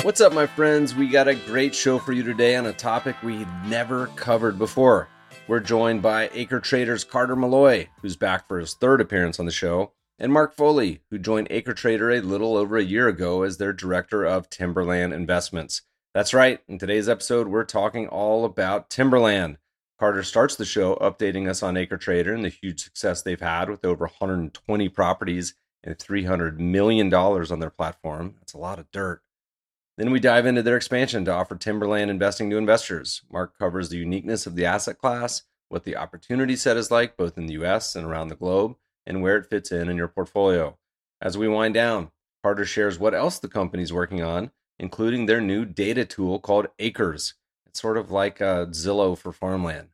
What's up, my friends? We got a great show for you today on a topic we never covered before. We're joined by Acre Traders Carter Malloy, who's back for his third appearance on the show, and Mark Foley, who joined Acre Trader a little over a year ago as their director of Timberland Investments. That's right, in today's episode, we're talking all about Timberland. Carter starts the show updating us on Acre Trader and the huge success they've had with over 120 properties and $300 million on their platform. That's a lot of dirt. Then we dive into their expansion to offer timberland investing to investors. Mark covers the uniqueness of the asset class, what the opportunity set is like both in the US and around the globe, and where it fits in in your portfolio. As we wind down, Carter shares what else the company's working on, including their new data tool called Acres. It's sort of like a Zillow for farmland.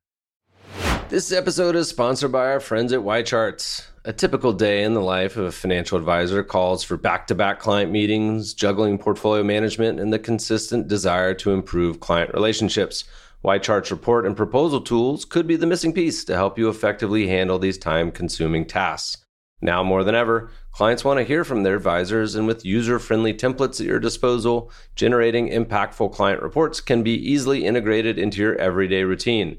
This episode is sponsored by our friends at YCharts. A typical day in the life of a financial advisor calls for back to back client meetings, juggling portfolio management, and the consistent desire to improve client relationships. YCharts report and proposal tools could be the missing piece to help you effectively handle these time consuming tasks. Now more than ever, clients want to hear from their advisors, and with user friendly templates at your disposal, generating impactful client reports can be easily integrated into your everyday routine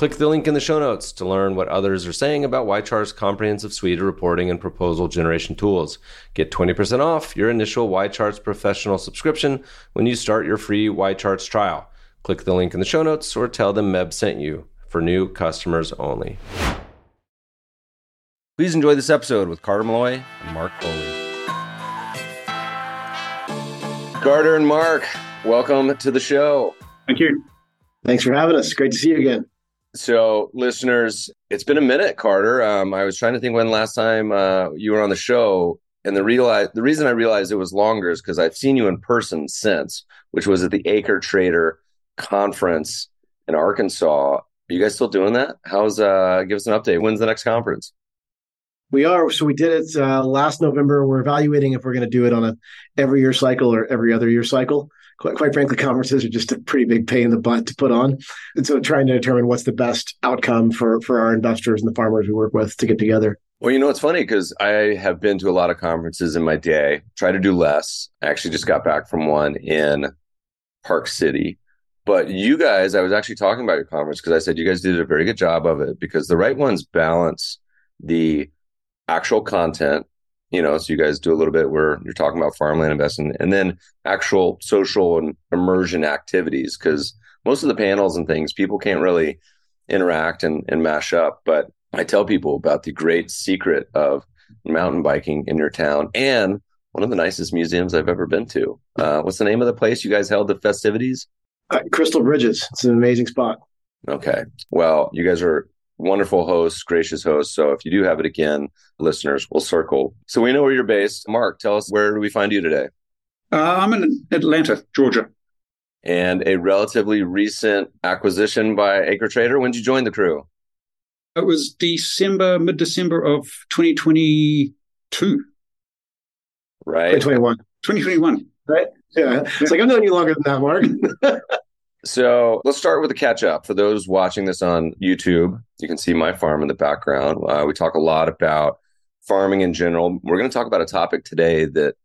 Click the link in the show notes to learn what others are saying about YChart's comprehensive suite of reporting and proposal generation tools. Get 20% off your initial YCharts professional subscription when you start your free YCharts trial. Click the link in the show notes or tell them Meb sent you for new customers only. Please enjoy this episode with Carter Malloy and Mark Foley. Carter and Mark, welcome to the show. Thank you. Thanks for having us. Great to see you again. So, listeners, it's been a minute, Carter. Um, I was trying to think when last time uh, you were on the show, and the realize the reason I realized it was longer is because I've seen you in person since, which was at the Acre Trader conference in Arkansas. Are you guys still doing that? How's uh? Give us an update. When's the next conference? We are. So we did it uh, last November. We're evaluating if we're going to do it on a every year cycle or every other year cycle quite, quite frankly, conferences are just a pretty big pain in the butt to put on. And so trying to determine what's the best outcome for, for our investors and the farmers we work with to get together. Well, you know, it's funny because I have been to a lot of conferences in my day, try to do less. I actually just got back from one in Park City. But you guys, I was actually talking about your conference because I said you guys did a very good job of it because the right ones balance the actual content you know, so you guys do a little bit where you're talking about farmland investing and then actual social and immersion activities because most of the panels and things people can't really interact and, and mash up. But I tell people about the great secret of mountain biking in your town and one of the nicest museums I've ever been to. Uh, what's the name of the place you guys held the festivities? Uh, Crystal Bridges. It's an amazing spot. Okay. Well, you guys are wonderful hosts, gracious hosts. So if you do have it again, listeners will circle. So we know where you're based. Mark, tell us where do we find you today? Uh, I'm in Atlanta, Georgia. And a relatively recent acquisition by Acre Trader. When did you join the crew? It was December, mid December of 2022. Right. 2021. 2021. Right. Yeah. It's like, I've known you longer than that, Mark. So let's start with a catch up. For those watching this on YouTube, you can see my farm in the background. Uh, we talk a lot about farming in general. We're going to talk about a topic today that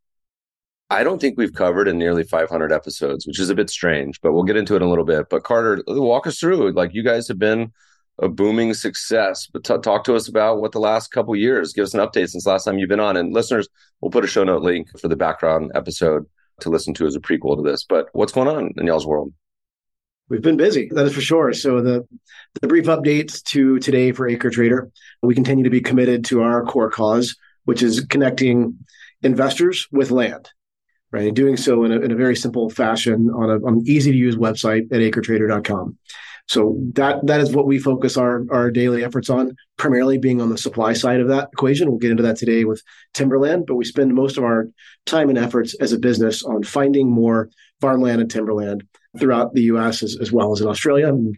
I don't think we've covered in nearly 500 episodes, which is a bit strange, but we'll get into it in a little bit. But Carter, walk us through. Like you guys have been a booming success, but t- talk to us about what the last couple years. Give us an update since last time you've been on. And listeners, we'll put a show note link for the background episode to listen to as a prequel to this. But what's going on in y'all's world? We've been busy, that is for sure. So the the brief update to today for Acre Trader, we continue to be committed to our core cause, which is connecting investors with land, right? And doing so in a, in a very simple fashion on, a, on an easy to use website at acretrader.com. So that that is what we focus our our daily efforts on, primarily being on the supply side of that equation. We'll get into that today with timberland, but we spend most of our time and efforts as a business on finding more farmland and timberland throughout the U.S. as, as well as in Australia. And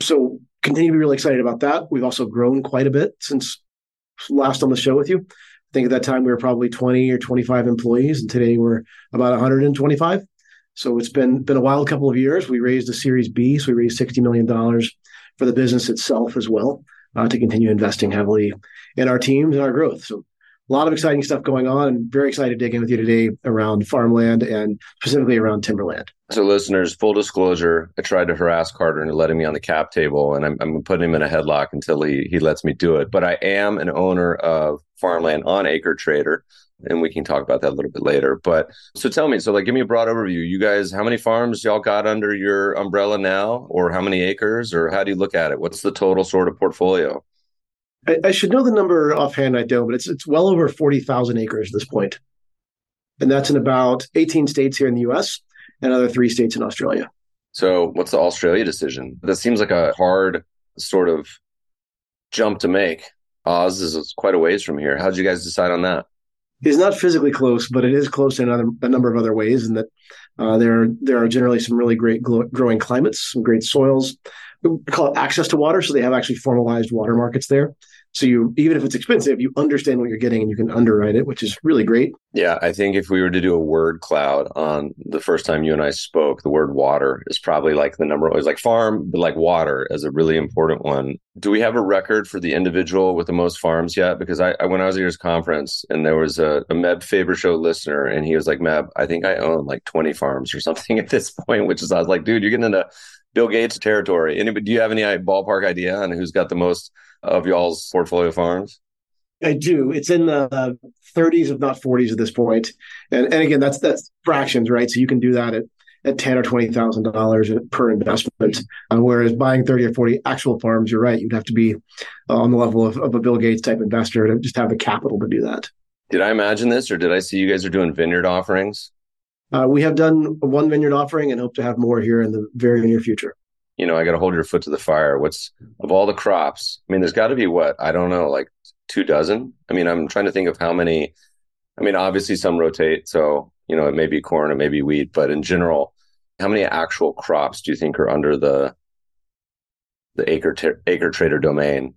so continue to be really excited about that. We've also grown quite a bit since last on the show with you. I think at that time we were probably 20 or 25 employees, and today we're about 125. So it's been been a wild couple of years. We raised a Series B, so we raised sixty million dollars for the business itself as well uh, to continue investing heavily in our teams and our growth. So a lot of exciting stuff going on. and very excited to dig in with you today around farmland and specifically around timberland. So, listeners, full disclosure, I tried to harass Carter into letting me on the cap table, and I'm, I'm putting him in a headlock until he, he lets me do it. But I am an owner of farmland on Acre Trader and we can talk about that a little bit later. But so tell me, so like, give me a broad overview. You guys, how many farms y'all got under your umbrella now, or how many acres, or how do you look at it? What's the total sort of portfolio? I, I should know the number offhand. I don't, but it's it's well over forty thousand acres at this point, and that's in about eighteen states here in the U.S. and other three states in Australia. So, what's the Australia decision? That seems like a hard sort of jump to make. Oz is quite a ways from here. How did you guys decide on that? It's not physically close, but it is close in other, a number of other ways. And that uh, there there are generally some really great growing climates, some great soils. We call it access to water, so they have actually formalized water markets there. So you even if it's expensive, you understand what you're getting and you can underwrite it, which is really great. Yeah, I think if we were to do a word cloud on the first time you and I spoke, the word water is probably like the number. It was like farm, but like water as a really important one. Do we have a record for the individual with the most farms yet? Because I, I when I was at your conference and there was a, a Meb Faber show listener and he was like, Meb, I think I own like 20 farms or something at this point, which is I was like, dude, you're getting into Bill Gates territory. Anybody, do you have any ballpark idea on who's got the most of y'all's portfolio farms? I do. It's in the 30s, if not 40s, at this point. And and again, that's that's fractions, right? So you can do that at at ten or twenty thousand dollars per investment. Uh, whereas buying thirty or forty actual farms, you're right, you'd have to be on the level of, of a Bill Gates type investor to just have the capital to do that. Did I imagine this, or did I see you guys are doing vineyard offerings? Uh, we have done one vineyard offering and hope to have more here in the very near future you know, I got to hold your foot to the fire. What's of all the crops? I mean, there's got to be what I don't know, like two dozen. I mean, I'm trying to think of how many. I mean, obviously some rotate, so you know, it may be corn, it may be wheat, but in general, how many actual crops do you think are under the the acre t- acre trader domain?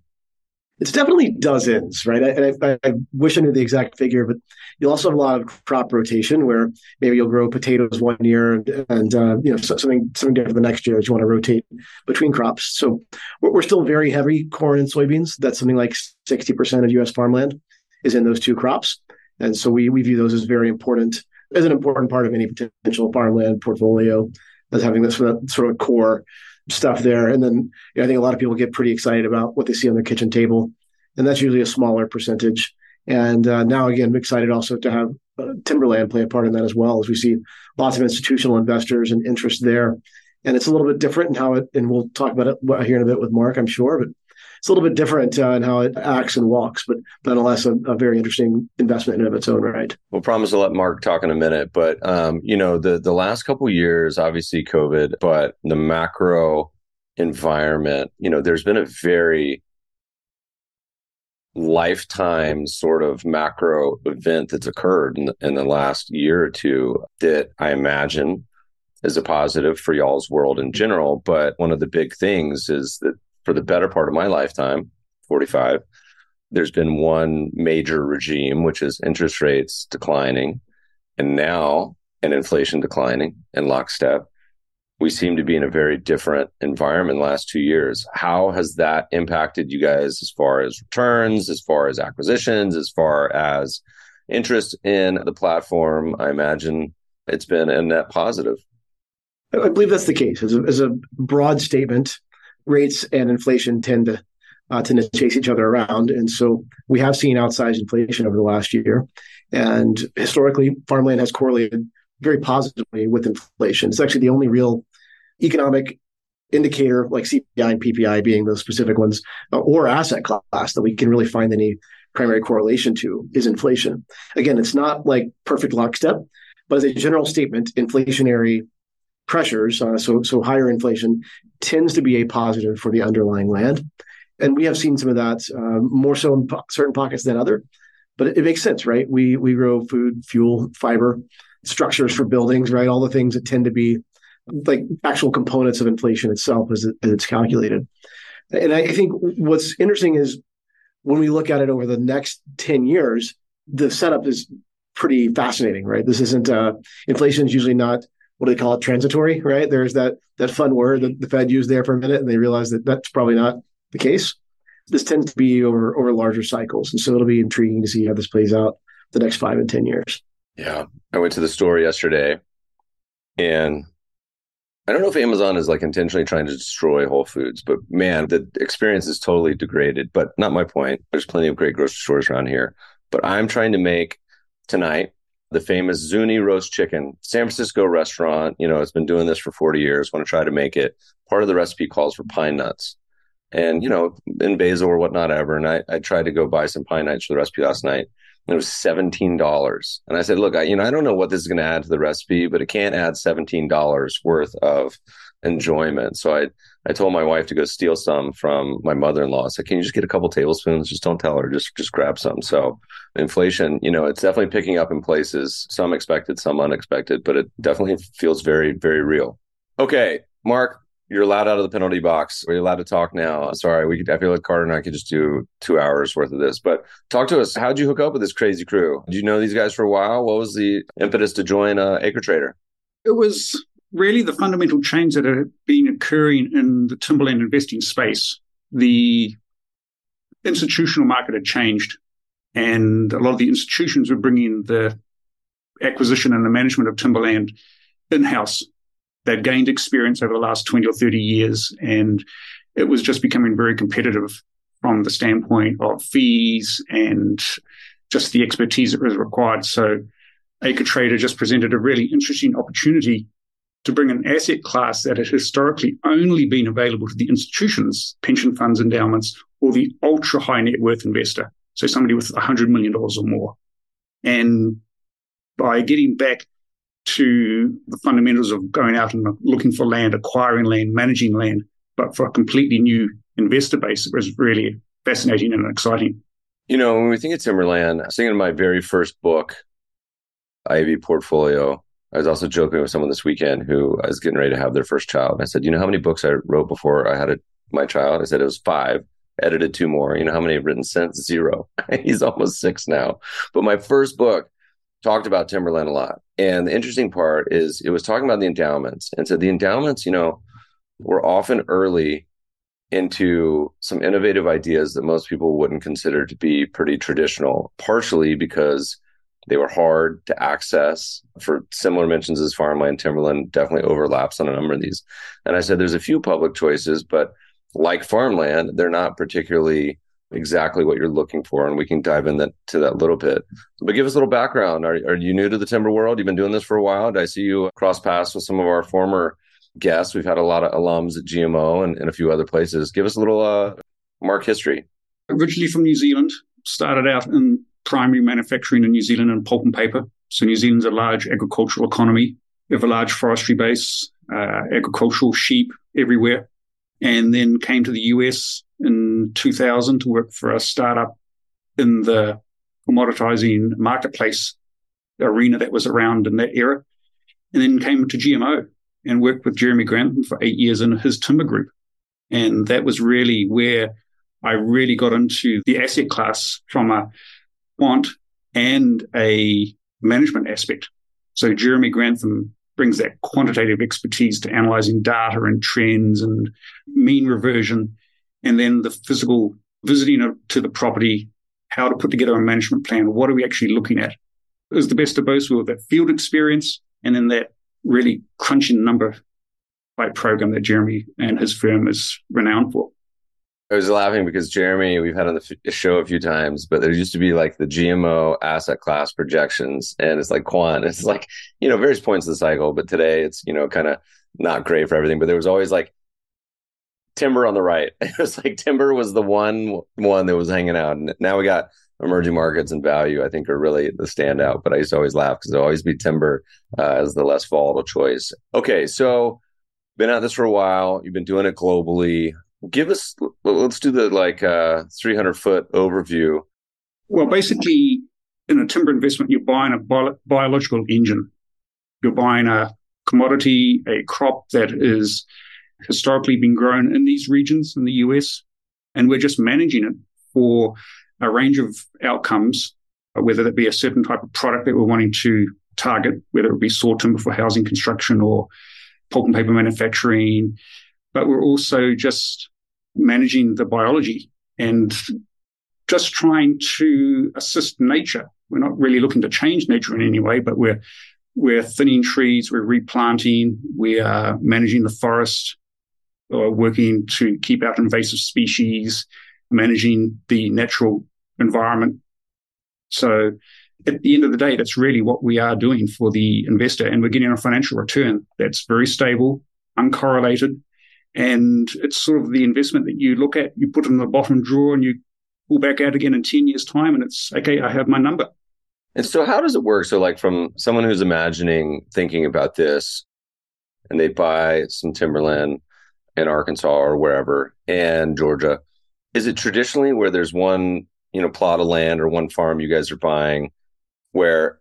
It's definitely dozens, right? And I, I, wish I knew the exact figure, but you'll also have a lot of crop rotation where maybe you'll grow potatoes one year and, and uh, you know something something different the next year as you want to rotate between crops. So we're, still very heavy corn and soybeans. That's something like sixty percent of U.S. farmland is in those two crops, and so we we view those as very important as an important part of any potential farmland portfolio as having this sort of core stuff there. And then you know, I think a lot of people get pretty excited about what they see on their kitchen table, and that's usually a smaller percentage. And uh, now again, I'm excited also to have uh, Timberland play a part in that as well, as we see lots of institutional investors and interest there. And it's a little bit different in how it, and we'll talk about it here in a bit with Mark, I'm sure, but it's a little bit different uh, in how it acts and walks, but nonetheless, a, a, very interesting investment in of its own right. We'll promise to let Mark talk in a minute, but um, you know, the the last couple years, obviously COVID, but the macro environment, you know, there's been a very lifetime sort of macro event that's occurred in the, in the last year or two that I imagine is a positive for y'all's world in general. But one of the big things is that for the better part of my lifetime, 45, there's been one major regime, which is interest rates declining, and now and inflation declining in lockstep. We seem to be in a very different environment last two years. How has that impacted you guys as far as returns, as far as acquisitions, as far as interest in the platform? I imagine it's been a net positive. I believe that's the case. As a, as a broad statement, rates and inflation tend to uh, tend to chase each other around, and so we have seen outsized inflation over the last year. And historically, farmland has correlated very positively with inflation. It's actually the only real economic indicator like CPI and PPI being those specific ones uh, or asset class that we can really find any primary correlation to is inflation. Again, it's not like perfect lockstep, but as a general statement, inflationary pressures, uh, so so higher inflation tends to be a positive for the underlying land, and we have seen some of that uh, more so in po- certain pockets than other. But it, it, makes sense, right? We we grow food, fuel, fiber, structures for buildings, right? All the things that tend to be like actual components of inflation itself as, it, as it's calculated. And I think what's interesting is when we look at it over the next 10 years, the setup is pretty fascinating, right? This isn't uh, inflation is usually not what do they call it transitory, right? There's that that fun word that the Fed used there for a minute, and they realized that that's probably not the case. This tends to be over over larger cycles, and so it'll be intriguing to see how this plays out the next five and ten years. Yeah, I went to the store yesterday, and I don't know if Amazon is like intentionally trying to destroy Whole Foods, but man, the experience is totally degraded. But not my point. There's plenty of great grocery stores around here. But I'm trying to make tonight the famous Zuni roast chicken, San Francisco restaurant. You know, it's been doing this for 40 years. Want to try to make it. Part of the recipe calls for pine nuts and, you know, in basil or whatnot ever. And I, I tried to go buy some pine nuts for the recipe last night. And it was $17. And I said, look, I, you know, I don't know what this is going to add to the recipe, but it can't add $17 worth of enjoyment. So I, I told my wife to go steal some from my mother-in-law. I said, "Can you just get a couple tablespoons? Just don't tell her. Just just grab some." So inflation, you know, it's definitely picking up in places. Some expected, some unexpected, but it definitely feels very very real. Okay, Mark, you're allowed out of the penalty box. We're allowed to talk now? Sorry, we could, I feel like Carter and I could just do two hours worth of this. But talk to us. How'd you hook up with this crazy crew? Did you know these guys for a while? What was the impetus to join uh, Acre Trader? It was really the fundamental change that had been occurring in the timberland investing space. The institutional market had changed, and a lot of the institutions were bringing the acquisition and the management of timberland in house. They'd gained experience over the last 20 or 30 years, and it was just becoming very competitive from the standpoint of fees and just the expertise that was required. So, Acre Trader just presented a really interesting opportunity to bring an asset class that had historically only been available to the institutions, pension funds, endowments, or the ultra high net worth investor. So somebody with $100 million or more. And by getting back to the fundamentals of going out and looking for land, acquiring land, managing land, but for a completely new investor base, it was really fascinating and exciting. You know, when we think of timberland, I was thinking of my very first book, Ivy Portfolio, I was also joking with someone this weekend who was getting ready to have their first child. I said, "You know how many books I wrote before I had a, my child?" I said it was five. Edited two more. You know how many I've written since? Zero. He's almost six now. But my first book talked about timberland a lot. And the interesting part is it was talking about the endowments. And so the endowments, you know, were often early into some innovative ideas that most people wouldn't consider to be pretty traditional, partially because they were hard to access for similar mentions as farmland, timberland definitely overlaps on a number of these. And I said there's a few public choices, but like farmland, they're not particularly exactly what you're looking for. And we can dive into that, that little bit. But give us a little background. Are, are you new to the timber world? You've been doing this for a while. Did I see you cross paths with some of our former guests? We've had a lot of alums at GMO and, and a few other places. Give us a little uh, mark history. Originally from New Zealand, started out in primary manufacturing in New Zealand and pulp and paper. So New Zealand's a large agricultural economy. We have a large forestry base, uh, agricultural sheep everywhere. And then came to the US in 2000 to work for a startup in the commoditizing marketplace arena that was around in that era. And then came to GMO and worked with Jeremy Grantham for eight years in his timber group. And that was really where I really got into the asset class from a quant and a management aspect. So Jeremy Grantham brings that quantitative expertise to analyzing data and trends and mean reversion, and then the physical visiting to the property, how to put together a management plan. What are we actually looking at? Was the best of both worlds, that field experience and then that really crunching number by program that Jeremy and his firm is renowned for. I was laughing because Jeremy, we've had on the show a few times, but there used to be like the GMO asset class projections, and it's like quant. It's like you know various points of the cycle, but today it's you know kind of not great for everything. But there was always like timber on the right. It was like timber was the one one that was hanging out, and now we got emerging markets and value. I think are really the standout. But I used to always laugh because it always be timber uh, as the less volatile choice. Okay, so been at this for a while. You've been doing it globally give us let's do the like uh 300 foot overview. Well basically in a timber investment you're buying a bio- biological engine. You're buying a commodity a crop that is historically been grown in these regions in the us and we're just managing it for a range of outcomes whether that be a certain type of product that we're wanting to target whether it be saw timber for housing construction or pulp and paper manufacturing. But we're also just managing the biology and just trying to assist nature. We're not really looking to change nature in any way, but we're we're thinning trees, we're replanting, we are managing the forest, or working to keep out invasive species, managing the natural environment. So at the end of the day, that's really what we are doing for the investor. And we're getting a financial return that's very stable, uncorrelated, and it's sort of the investment that you look at, you put in the bottom drawer and you pull back out again in 10 years' time, and it's okay, I have my number. And so, how does it work? So, like, from someone who's imagining thinking about this, and they buy some timberland in Arkansas or wherever and Georgia, is it traditionally where there's one, you know, plot of land or one farm you guys are buying where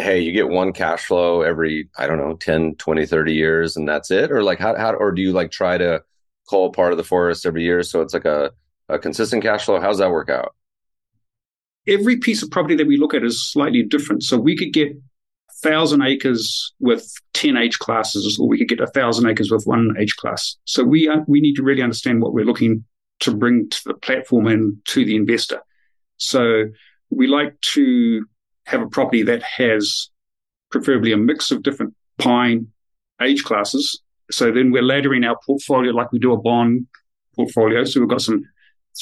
hey, you get one cash flow every, I don't know, 10, 20, 30 years and that's it? Or like how, how or do you like try to cull part of the forest every year so it's like a, a consistent cash flow? How's that work out? Every piece of property that we look at is slightly different. So we could get thousand acres with 10 age classes, or we could get a thousand acres with one age class. So we we need to really understand what we're looking to bring to the platform and to the investor. So we like to have a property that has preferably a mix of different pine age classes. So then we're laddering our portfolio like we do a bond portfolio. So we've got some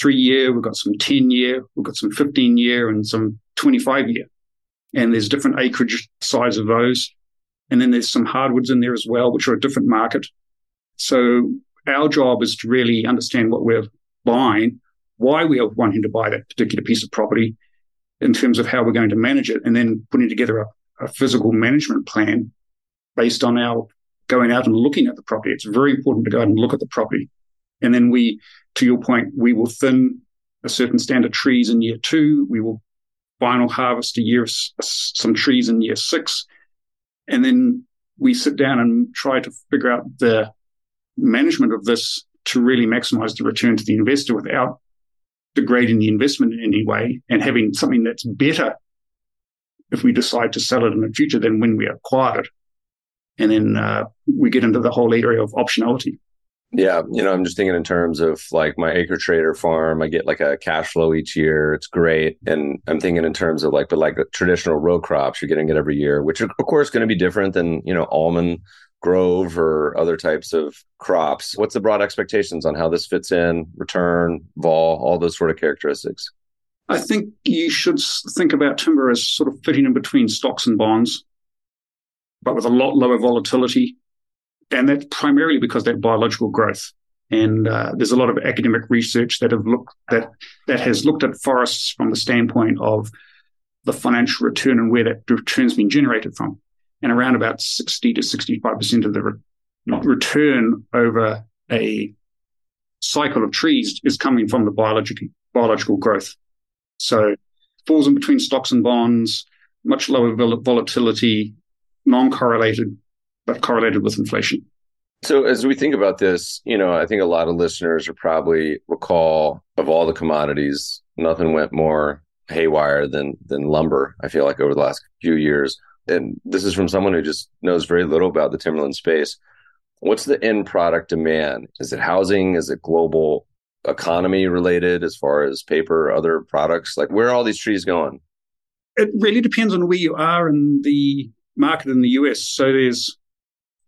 three year, we've got some 10 year, we've got some 15 year and some 25 year. And there's different acreage size of those. And then there's some hardwoods in there as well, which are a different market. So our job is to really understand what we're buying, why we are wanting to buy that particular piece of property, in terms of how we're going to manage it, and then putting together a, a physical management plan based on our going out and looking at the property. It's very important to go out and look at the property. And then we, to your point, we will thin a certain standard trees in year two. We will final harvest a year, some trees in year six. And then we sit down and try to figure out the management of this to really maximize the return to the investor without degrading the investment in any way and having something that's better if we decide to sell it in the future than when we acquired it. And then uh, we get into the whole area of optionality. Yeah, you know, I'm just thinking in terms of like my acre trader farm. I get like a cash flow each year. It's great, and I'm thinking in terms of like, but like the traditional row crops, you're getting it every year, which are, of course going to be different than you know almond grove or other types of crops. What's the broad expectations on how this fits in, return, vol, all those sort of characteristics? I think you should think about timber as sort of fitting in between stocks and bonds, but with a lot lower volatility. And that's primarily because that biological growth. And uh, there's a lot of academic research that have looked that that has looked at forests from the standpoint of the financial return and where that return's been generated from and around about 60 to 65% of the re- return over a cycle of trees is coming from the biological, biological growth. So falls in between stocks and bonds, much lower vol- volatility, non-correlated, but correlated with inflation. So as we think about this, you know, I think a lot of listeners are probably recall of all the commodities, nothing went more haywire than than lumber. I feel like over the last few years and this is from someone who just knows very little about the timberland space. What's the end product demand? Is it housing? Is it global economy related as far as paper, other products? Like where are all these trees going? It really depends on where you are in the market in the US. So there's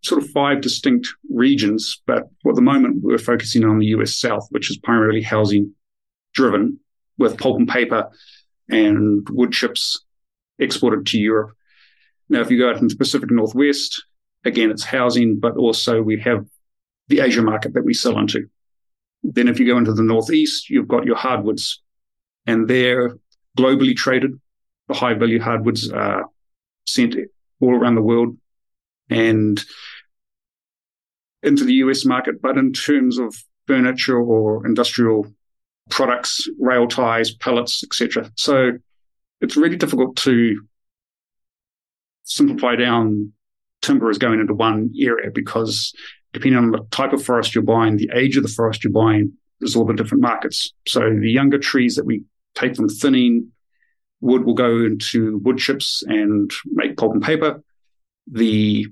sort of five distinct regions, but at the moment we're focusing on the US South, which is primarily housing driven with pulp and paper and wood chips exported to Europe. Now, if you go out into the Pacific Northwest, again, it's housing, but also we have the Asia market that we sell into. Then if you go into the Northeast, you've got your hardwoods and they're globally traded. The high value hardwoods are sent all around the world and into the US market. But in terms of furniture or industrial products, rail ties, pellets, etc. So it's really difficult to simplify down timber is going into one area because depending on the type of forest you're buying, the age of the forest you're buying, there's all the different markets. So the younger trees that we take from thinning wood will go into wood chips and make pulp and paper. The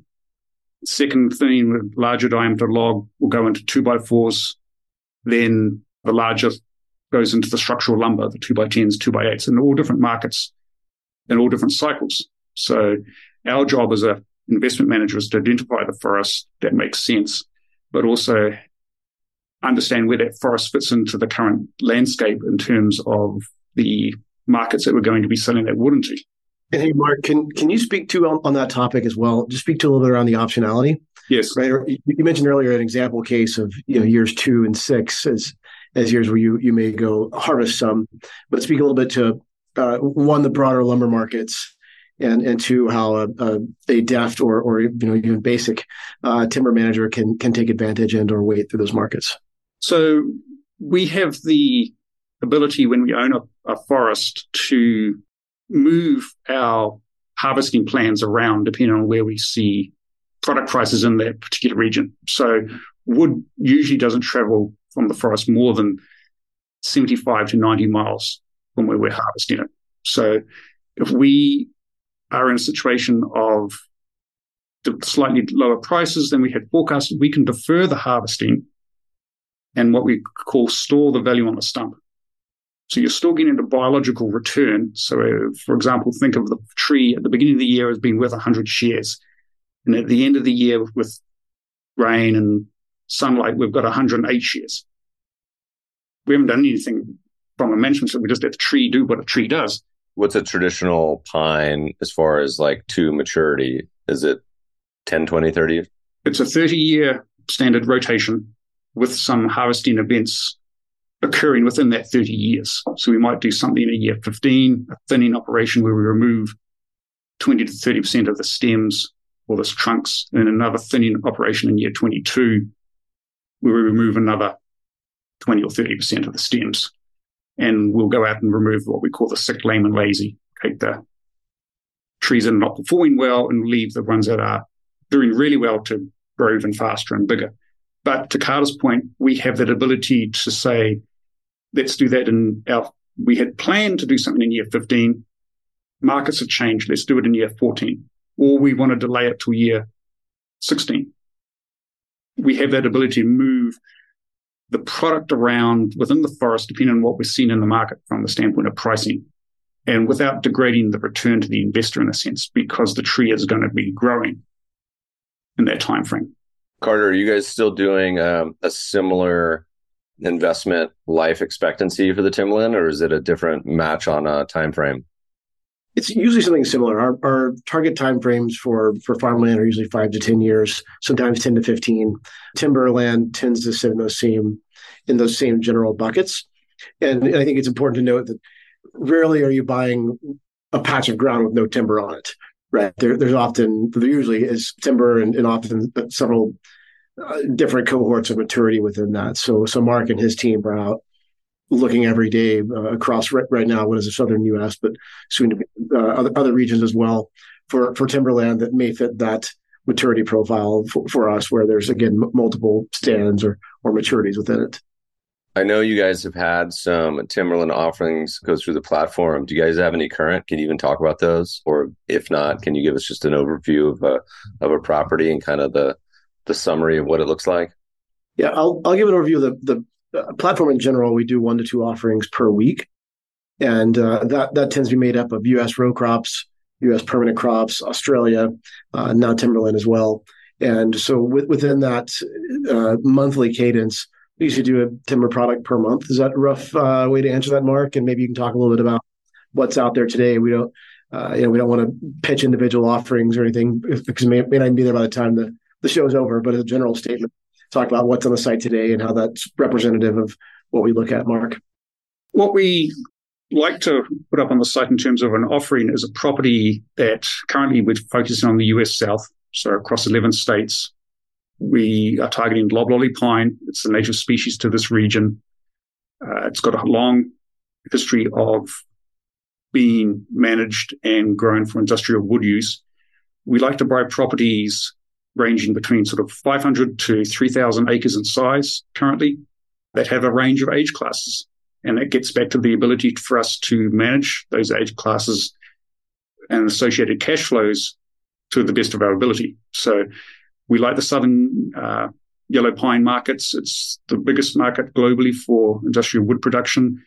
second thinning with larger diameter log will go into two by fours. Then the larger goes into the structural lumber, the two by tens, two by eights, and all different markets and all different cycles. So our job as a investment manager is to identify the forest that makes sense, but also understand where that forest fits into the current landscape in terms of the markets that we're going to be selling that wood into. And hey, Mark, can can you speak to on, on that topic as well? Just speak to a little bit around the optionality. Yes. Right. You mentioned earlier an example case of you know years two and six as as years where you you may go harvest some, but speak a little bit to uh, one the broader lumber markets and and two how a, a, a, deft or or you know even basic uh, timber manager can can take advantage and or wait through those markets. So we have the ability when we own a, a forest to move our harvesting plans around depending on where we see product prices in that particular region. So wood usually doesn't travel from the forest more than 75 to 90 miles from where we're harvesting it. So if we are in a situation of slightly lower prices than we had forecasted, we can defer the harvesting and what we call store the value on the stump. So you're still getting a biological return. So, uh, for example, think of the tree at the beginning of the year as being worth 100 shares. And at the end of the year, with rain and sunlight, we've got 108 shares. We haven't done anything from a management, so we just let the tree do what a tree does. What's a traditional pine as far as like to maturity? Is it 10, 20, 30? It's a 30 year standard rotation with some harvesting events occurring within that 30 years. So we might do something in a year 15, a thinning operation where we remove 20 to 30% of the stems or the trunks, and another thinning operation in year 22 where we remove another 20 or 30% of the stems. And we'll go out and remove what we call the sick, lame, and lazy. Take the trees that are not performing well and leave the ones that are doing really well to grow even faster and bigger. But to Carter's point, we have that ability to say, let's do that in our, we had planned to do something in year 15. Markets have changed. Let's do it in year 14. Or we want to delay it to year 16. We have that ability to move the product around within the forest, depending on what we're seeing in the market from the standpoint of pricing and without degrading the return to the investor in a sense, because the tree is going to be growing in that time frame. Carter, are you guys still doing um, a similar investment life expectancy for the timberland, or is it a different match on a time frame? It's usually something similar. Our, our target time frames for for farmland are usually five to ten years, sometimes ten to fifteen. Timberland tends to sit in those same in those same general buckets. And, I think it's important to note that rarely are you buying a patch of ground with no timber on it right? There, there's often, there usually is timber and, and often several uh, different cohorts of maturity within that. So, so Mark and his team are out looking every day uh, across right, right, now what is the southern U.S., but soon to be uh, other, other regions as well for for timberland that may fit that maturity profile for, for us, where there's again m- multiple stands or or maturities within it. I know you guys have had some Timberland offerings go through the platform. Do you guys have any current? Can you even talk about those? Or if not, can you give us just an overview of a of a property and kind of the the summary of what it looks like? Yeah, I'll I'll give an overview of the the uh, platform in general. We do one to two offerings per week, and uh, that that tends to be made up of U.S. row crops, U.S. permanent crops, Australia, uh, now timberland as well. And so with, within that uh, monthly cadence, we usually do a timber product per month. Is that a rough uh, way to answer that, Mark? And maybe you can talk a little bit about what's out there today. We don't, uh, you know, we don't want to pitch individual offerings or anything because it may, may not be there by the time the, the show is over. But as a general statement, talk about what's on the site today and how that's representative of what we look at, Mark. What we like to put up on the site in terms of an offering is a property that currently we're focusing on the US South, so across 11 states. We are targeting loblolly pine. It's a native species to this region. Uh, it's got a long history of being managed and grown for industrial wood use. We like to buy properties ranging between sort of 500 to 3,000 acres in size currently that have a range of age classes. And that gets back to the ability for us to manage those age classes and associated cash flows to the best of our ability. So we like the southern uh, yellow pine markets. It's the biggest market globally for industrial wood production.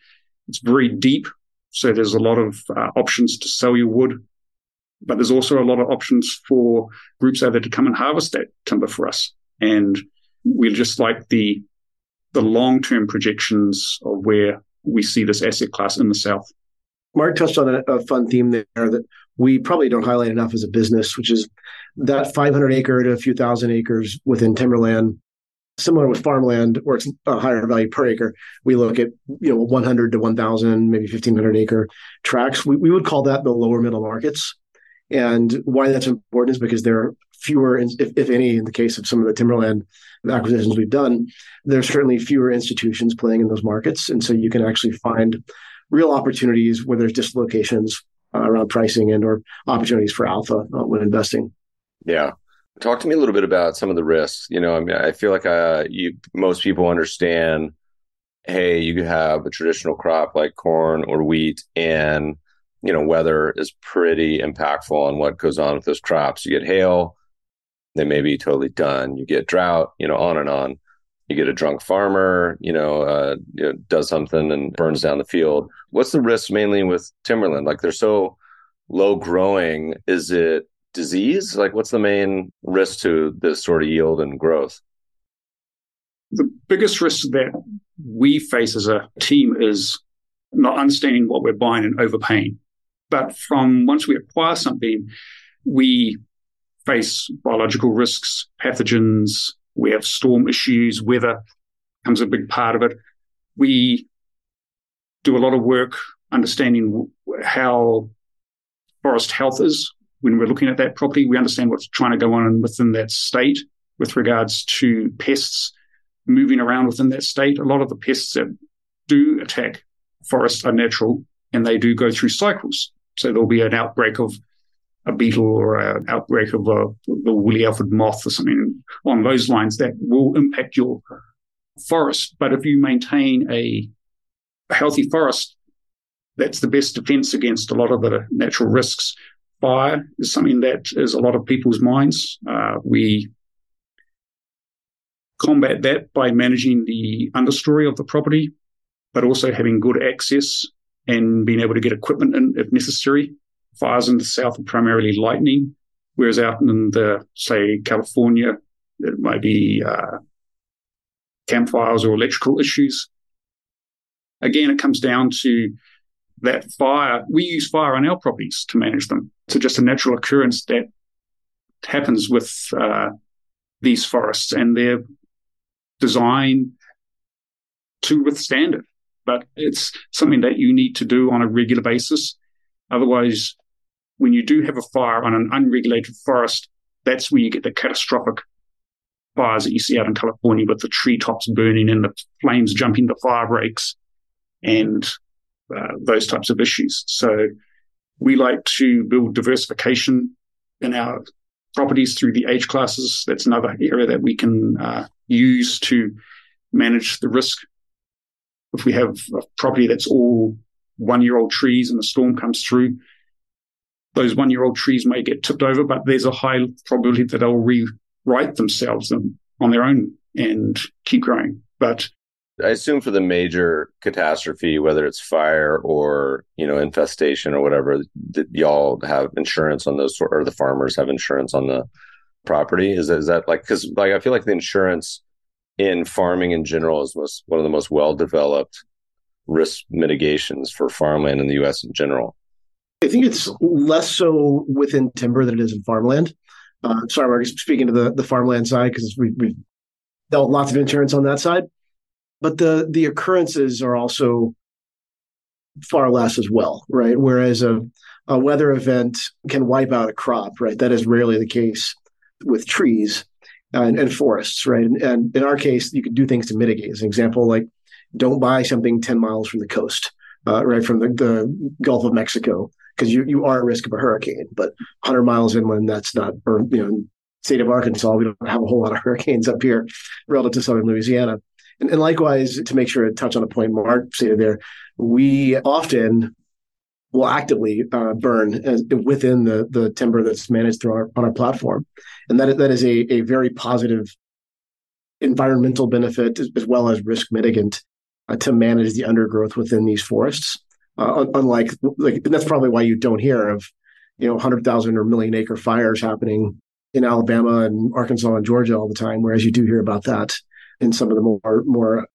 It's very deep, so there's a lot of uh, options to sell your wood, but there's also a lot of options for groups out there to come and harvest that timber for us. And we just like the the long term projections of where we see this asset class in the south. Mark touched on a, a fun theme there that we probably don't highlight enough as a business, which is that 500 acre to a few thousand acres within timberland, similar with farmland, where it's a higher value per acre. We look at you know 100 to 1,000, maybe 1,500 acre tracts. We, we would call that the lower middle markets. And why that's important is because there are fewer, if, if any, in the case of some of the timberland acquisitions we've done, there's certainly fewer institutions playing in those markets. And so you can actually find real opportunities where there's dislocations uh, around pricing and or opportunities for alpha uh, when investing. Yeah. Talk to me a little bit about some of the risks. You know, I mean, I feel like uh, you most people understand. Hey, you have a traditional crop like corn or wheat, and you know weather is pretty impactful on what goes on with those crops. You get hail, they may be totally done. You get drought, you know, on and on. You get a drunk farmer, you know, uh, you know, does something and burns down the field. What's the risk mainly with timberland? Like they're so low growing. Is it disease? Like what's the main risk to this sort of yield and growth? The biggest risk that we face as a team is not understanding what we're buying and overpaying. But from once we acquire something, we face biological risks, pathogens. We have storm issues. Weather becomes a big part of it. We do a lot of work understanding how forest health is when we're looking at that property. We understand what's trying to go on within that state with regards to pests moving around within that state. A lot of the pests that do attack forests are natural and they do go through cycles. So there'll be an outbreak of a beetle or an outbreak of a, the woolly aphid moth or something on those lines that will impact your forest. But if you maintain a, a healthy forest, that's the best defense against a lot of the natural risks. Fire is something that is a lot of people's minds. Uh, we combat that by managing the understory of the property, but also having good access and being able to get equipment in if necessary fires in the south are primarily lightning, whereas out in the, say, California, it might be uh, campfires or electrical issues. Again, it comes down to that fire. We use fire on our properties to manage them. It's just a natural occurrence that happens with uh, these forests, and they're designed to withstand it. But it's something that you need to do on a regular basis. Otherwise, when you do have a fire on an unregulated forest, that's where you get the catastrophic fires that you see out in California with the treetops burning and the flames jumping the fire breaks and uh, those types of issues. So we like to build diversification in our properties through the age classes. That's another area that we can uh, use to manage the risk. If we have a property that's all one year old trees and a storm comes through, those one year old trees may get tipped over, but there's a high probability that they'll rewrite themselves on their own and keep growing. But I assume for the major catastrophe, whether it's fire or you know infestation or whatever, that y'all have insurance on those, or the farmers have insurance on the property? Is that, is that like because like I feel like the insurance in farming in general is most one of the most well developed risk mitigations for farmland in the U.S. in general. I think it's less so within timber than it is in farmland. Uh, sorry, Marcus, speaking to the, the farmland side because we, we've dealt lots of insurance on that side, but the the occurrences are also far less as well, right? Whereas a a weather event can wipe out a crop, right? That is rarely the case with trees and, and forests, right? And, and, in our case, you could do things to mitigate. As an example, like don't buy something 10 miles from the coast, uh, right? From the, the Gulf of Mexico, because you, you are at risk of a hurricane. But 100 miles inland, that's not, or, you know, state of Arkansas, we don't have a whole lot of hurricanes up here relative to southern Louisiana. And, and likewise, to make sure to touch on a point Mark stated there, we often will actively uh, burn as, within the the timber that's managed through our on our platform, and that that is a a very positive environmental benefit as, well as risk mitigant uh, to manage the undergrowth within these forests. Uh, unlike like that's probably why you don't hear of you know hundred thousand or million acre fires happening in Alabama and Arkansas and Georgia all the time, whereas you do hear about that in some of the more more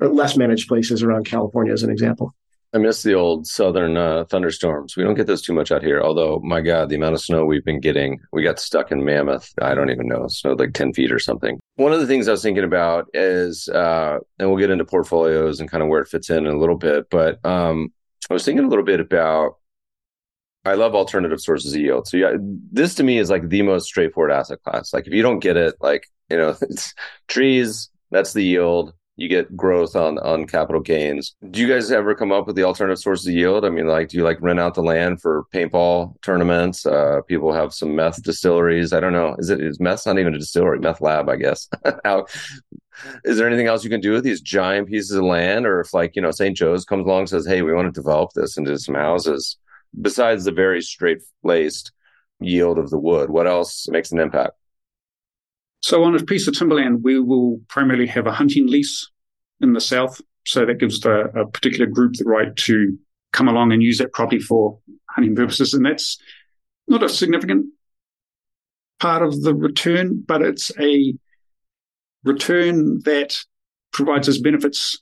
or less managed places around California, as an example. I miss the old southern uh, thunderstorms. We don't get those too much out here. Although, my God, the amount of snow we've been getting, we got stuck in Mammoth. I don't even know, snowed like 10 feet or something. One of the things I was thinking about is, uh, and we'll get into portfolios and kind of where it fits in, in a little bit, but um, I was thinking a little bit about, I love alternative sources of yield. So, yeah, this to me is like the most straightforward asset class. Like, if you don't get it, like, you know, it's trees, that's the yield you get growth on on capital gains. Do you guys ever come up with the alternative sources of yield? I mean, like, do you like rent out the land for paintball tournaments? Uh, people have some meth distilleries. I don't know. Is it is meth not even a distillery? Meth lab, I guess. How, is there anything else you can do with these giant pieces of land, or if like you know St. Joe's comes along and says, "Hey, we want to develop this into some houses," besides the very straight laced yield of the wood, what else makes an impact? So on a piece of timberland, we will primarily have a hunting lease in the south. So that gives the, a particular group the right to come along and use that property for hunting purposes. And that's not a significant part of the return, but it's a return that provides us benefits,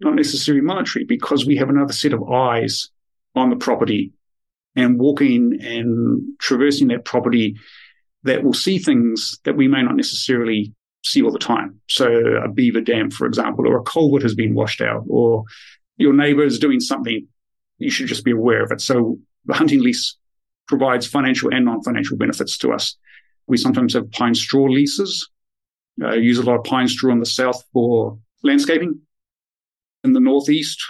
not necessarily monetary, because we have another set of eyes on the property and walking and traversing that property that will see things that we may not necessarily see all the time. So a beaver dam, for example, or a culvert has been washed out, or your neighbor is doing something. You should just be aware of it. So the hunting lease provides financial and non-financial benefits to us. We sometimes have pine straw leases. Uh, use a lot of pine straw in the south for landscaping. In the northeast,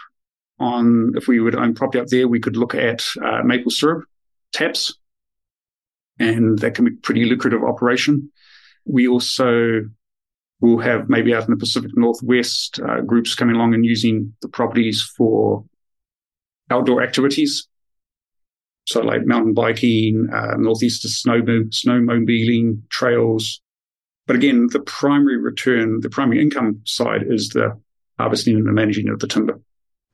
on if we would own property up there, we could look at uh, maple syrup taps and that can be pretty lucrative operation. We also will have maybe out in the Pacific Northwest uh, groups coming along and using the properties for outdoor activities. So like mountain biking, uh, snow snowmobiling, trails. But again, the primary return, the primary income side is the harvesting and the managing of the timber.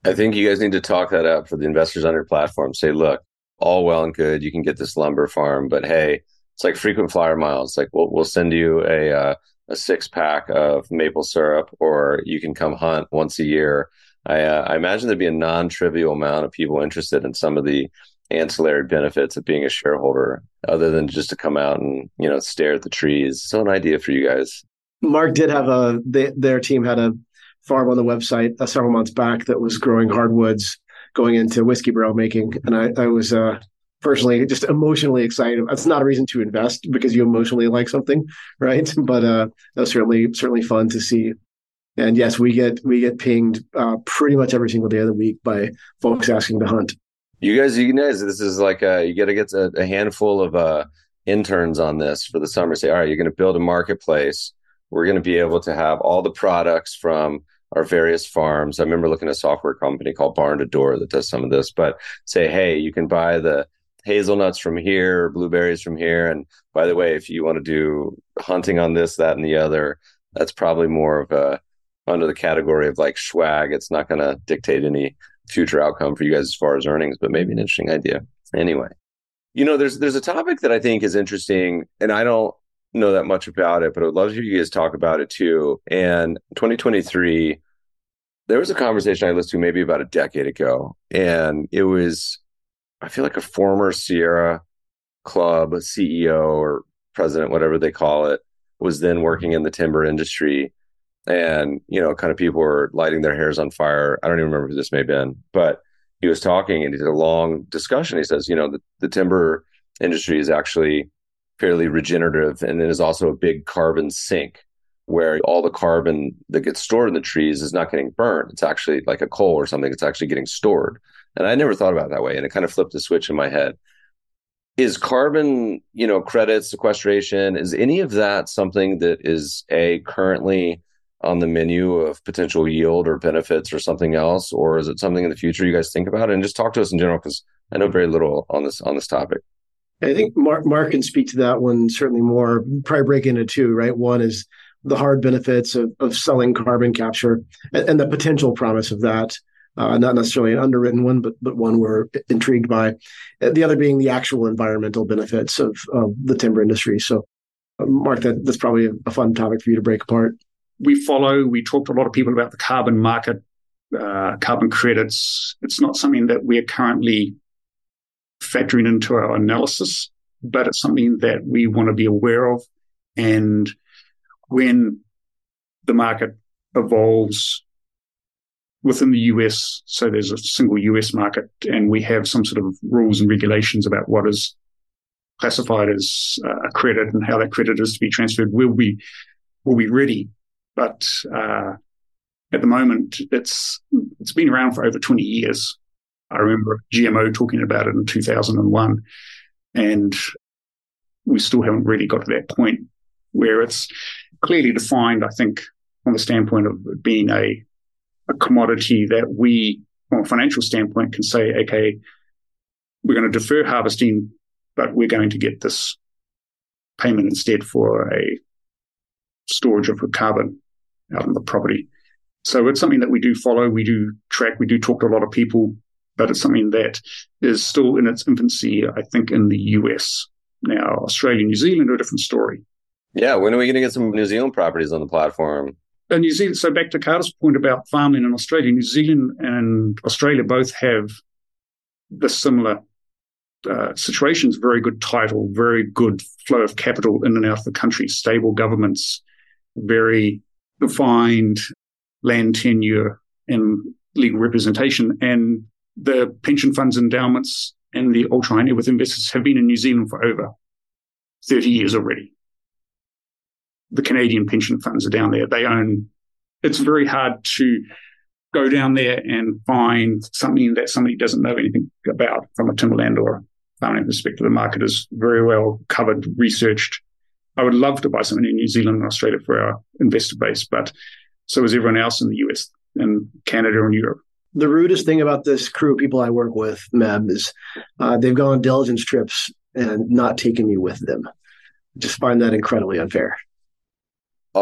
I think you guys need to talk that up for the investors on your platform. Say, look, all well and good. You can get this lumber farm, but hey, it's like frequent flyer miles. Like we'll we'll send you a uh, a six pack of maple syrup, or you can come hunt once a year. I, uh, I imagine there'd be a non trivial amount of people interested in some of the ancillary benefits of being a shareholder, other than just to come out and you know stare at the trees. So an idea for you guys. Mark did have a they, their team had a farm on the website uh, several months back that was growing hardwoods going into whiskey barrel making, and I, I was uh, personally just emotionally excited. That's not a reason to invest because you emotionally like something, right? But uh, that was certainly certainly fun to see. And yes, we get we get pinged uh, pretty much every single day of the week by folks asking to hunt. You guys, you guys, this is like a, you got to get a, a, handful of uh, interns on this for the summer. Say, all right, you're going to build a marketplace. We're going to be able to have all the products from our various farms. I remember looking at a software company called Barn to Door that does some of this, but say, hey, you can buy the hazelnuts from here, blueberries from here. And by the way, if you want to do hunting on this, that, and the other, that's probably more of a under the category of like swag. It's not going to dictate any future outcome for you guys as far as earnings, but maybe an interesting idea. Anyway, you know, there's there's a topic that I think is interesting, and I don't know that much about it, but I would love to hear you guys talk about it too. And 2023, there was a conversation I listened to maybe about a decade ago, and it was, I feel like a former Sierra Club CEO or president, whatever they call it, was then working in the timber industry. And, you know, kind of people were lighting their hairs on fire. I don't even remember who this may have been, but he was talking and he did a long discussion. He says, you know, the, the timber industry is actually fairly regenerative and it is also a big carbon sink where all the carbon that gets stored in the trees is not getting burned. It's actually like a coal or something. It's actually getting stored. And I never thought about it that way. And it kind of flipped the switch in my head. Is carbon, you know, credits, sequestration, is any of that something that is a currently on the menu of potential yield or benefits or something else? Or is it something in the future you guys think about? And just talk to us in general, because I know very little on this on this topic. I think Mark, Mark can speak to that one certainly more. Probably break into two, right? One is the hard benefits of, of selling carbon capture and, and the potential promise of that. Uh, not necessarily an underwritten one, but but one we're intrigued by. The other being the actual environmental benefits of, of the timber industry. So, uh, Mark, that, that's probably a fun topic for you to break apart. We follow. We talk to a lot of people about the carbon market, uh, carbon credits. It's not something that we are currently factoring into our analysis, but it's something that we want to be aware of. And when the market evolves within the US, so there's a single US market, and we have some sort of rules and regulations about what is classified as a credit and how that credit is to be transferred, we'll be we'll be ready. But uh, at the moment, it's it's been around for over 20 years. I remember GMO talking about it in 2001, and we still haven't really got to that point where it's clearly defined, I think, from the standpoint of being a, a commodity that we, from a financial standpoint, can say, okay, we're going to defer harvesting, but we're going to get this payment instead for a storage of carbon out on the property. So it's something that we do follow, we do track, we do talk to a lot of people but it's something that is still in its infancy, I think, in the US. Now, Australia and New Zealand are a different story. Yeah, when are we going to get some New Zealand properties on the platform? And New Zealand, so back to Carter's point about farming in Australia, New Zealand and Australia both have the similar uh, situations, very good title, very good flow of capital in and out of the country, stable governments, very defined land tenure and legal representation. And the pension funds, endowments, and the ultra high net worth investors have been in New Zealand for over 30 years already. The Canadian pension funds are down there. They own, it's very hard to go down there and find something that somebody doesn't know anything about from a timberland or farming perspective. The market is very well covered, researched. I would love to buy something in New Zealand and Australia for our investor base, but so is everyone else in the US and Canada and Europe the rudest thing about this crew of people I work with, Meb, is uh, they've gone on diligence trips and not taken me with them. I just find that incredibly unfair.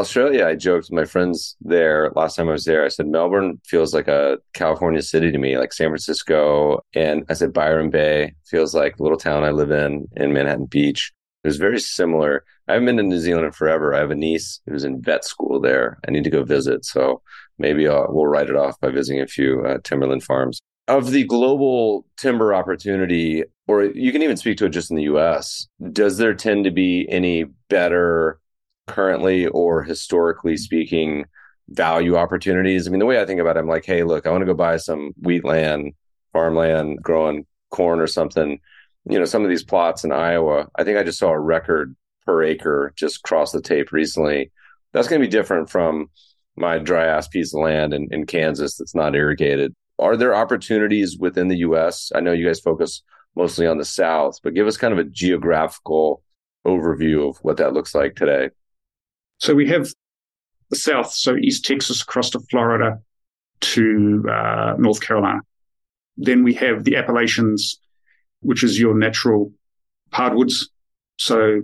Australia, I joked with my friends there last time I was there. I said Melbourne feels like a California city to me, like San Francisco. And I said Byron Bay feels like the little town I live in in Manhattan Beach. It was very similar. I haven't been to New Zealand in forever. I have a niece who's in vet school there. I need to go visit. So maybe uh, we'll write it off by visiting a few uh, timberland farms. Of the global timber opportunity, or you can even speak to it just in the US, does there tend to be any better currently or historically speaking value opportunities? I mean, the way I think about it, I'm like, hey, look, I want to go buy some wheat land, farmland, growing corn or something. You know, some of these plots in Iowa, I think I just saw a record per acre just cross the tape recently. That's going to be different from my dry ass piece of land in, in Kansas that's not irrigated. Are there opportunities within the US? I know you guys focus mostly on the South, but give us kind of a geographical overview of what that looks like today. So we have the South, so East Texas across to Florida to uh, North Carolina. Then we have the Appalachians, which is your natural hardwoods. So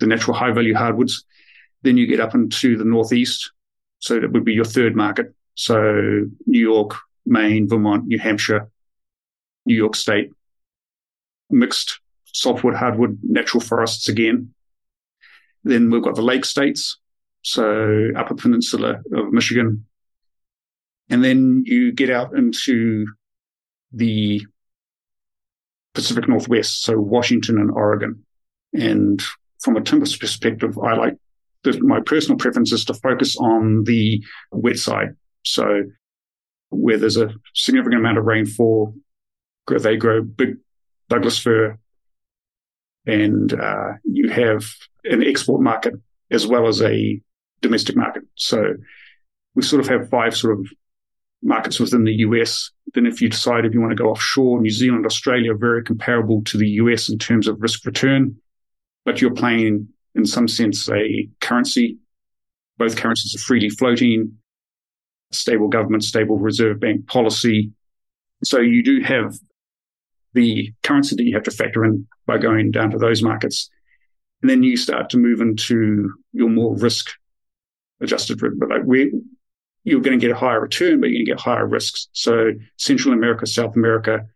the natural high value hardwoods. Then you get up into the Northeast, so that would be your third market. So New York, Maine, Vermont, New Hampshire, New York State, mixed softwood, hardwood, natural forests again. Then we've got the lake states, so Upper Peninsula of Michigan. And then you get out into the Pacific Northwest, so Washington and Oregon. And from a timber perspective, I like my personal preference is to focus on the wet side. So where there's a significant amount of rainfall, they grow big Douglas fir, and uh, you have an export market as well as a domestic market. So we sort of have five sort of markets within the US. Then if you decide if you want to go offshore, New Zealand, Australia are very comparable to the US in terms of risk return, but you're playing in some sense a currency. Both currencies are freely floating, stable government, stable reserve bank policy. So you do have the currency that you have to factor in by going down to those markets. And then you start to move into your more risk adjusted, but like we, you're going to get a higher return, but you're going to get higher risks. So Central America, South America,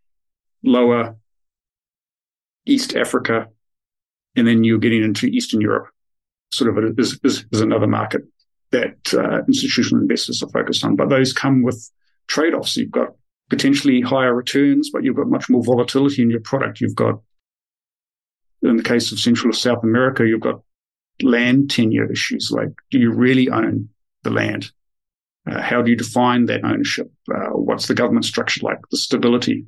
lower East Africa, and then you're getting into Eastern Europe, sort of is, is, is another market that uh, institutional investors are focused on. But those come with trade-offs. You've got potentially higher returns, but you've got much more volatility in your product. You've got, in the case of Central or South America, you've got land tenure issues. Like, do you really own the land? Uh, how do you define that ownership? Uh, what's the government structure like? The stability.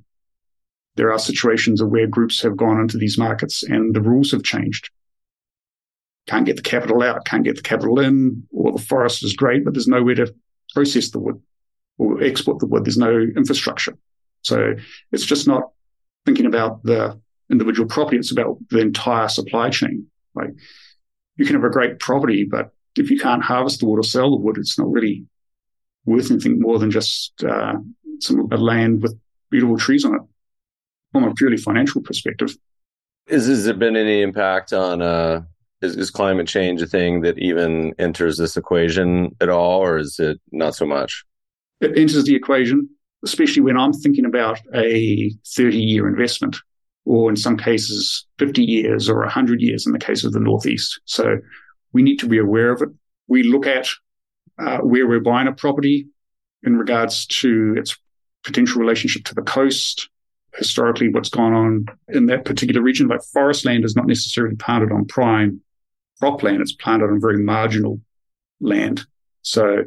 There are situations where groups have gone into these markets and the rules have changed. Can't get the capital out, can't get the capital in, or the forest is great, but there's nowhere to process the wood or export the wood. There's no infrastructure. So it's just not thinking about the individual property. It's about the entire supply chain. Like you can have a great property, but if you can't harvest the wood or sell the wood, it's not really worth anything more than just uh, some a land with beautiful trees on it from a purely financial perspective. Is has there been any impact on uh, is, is climate change a thing that even enters this equation at all, or is it not so much? it enters the equation, especially when I'm thinking about a 30 year investment, or in some cases, 50 years or 100 years in the case of the Northeast. So we need to be aware of it. We look at uh, where we're buying a property in regards to its potential relationship to the coast, historically what's gone on in that particular region. Like forest land is not necessarily planted on prime cropland, it's planted on very marginal land. So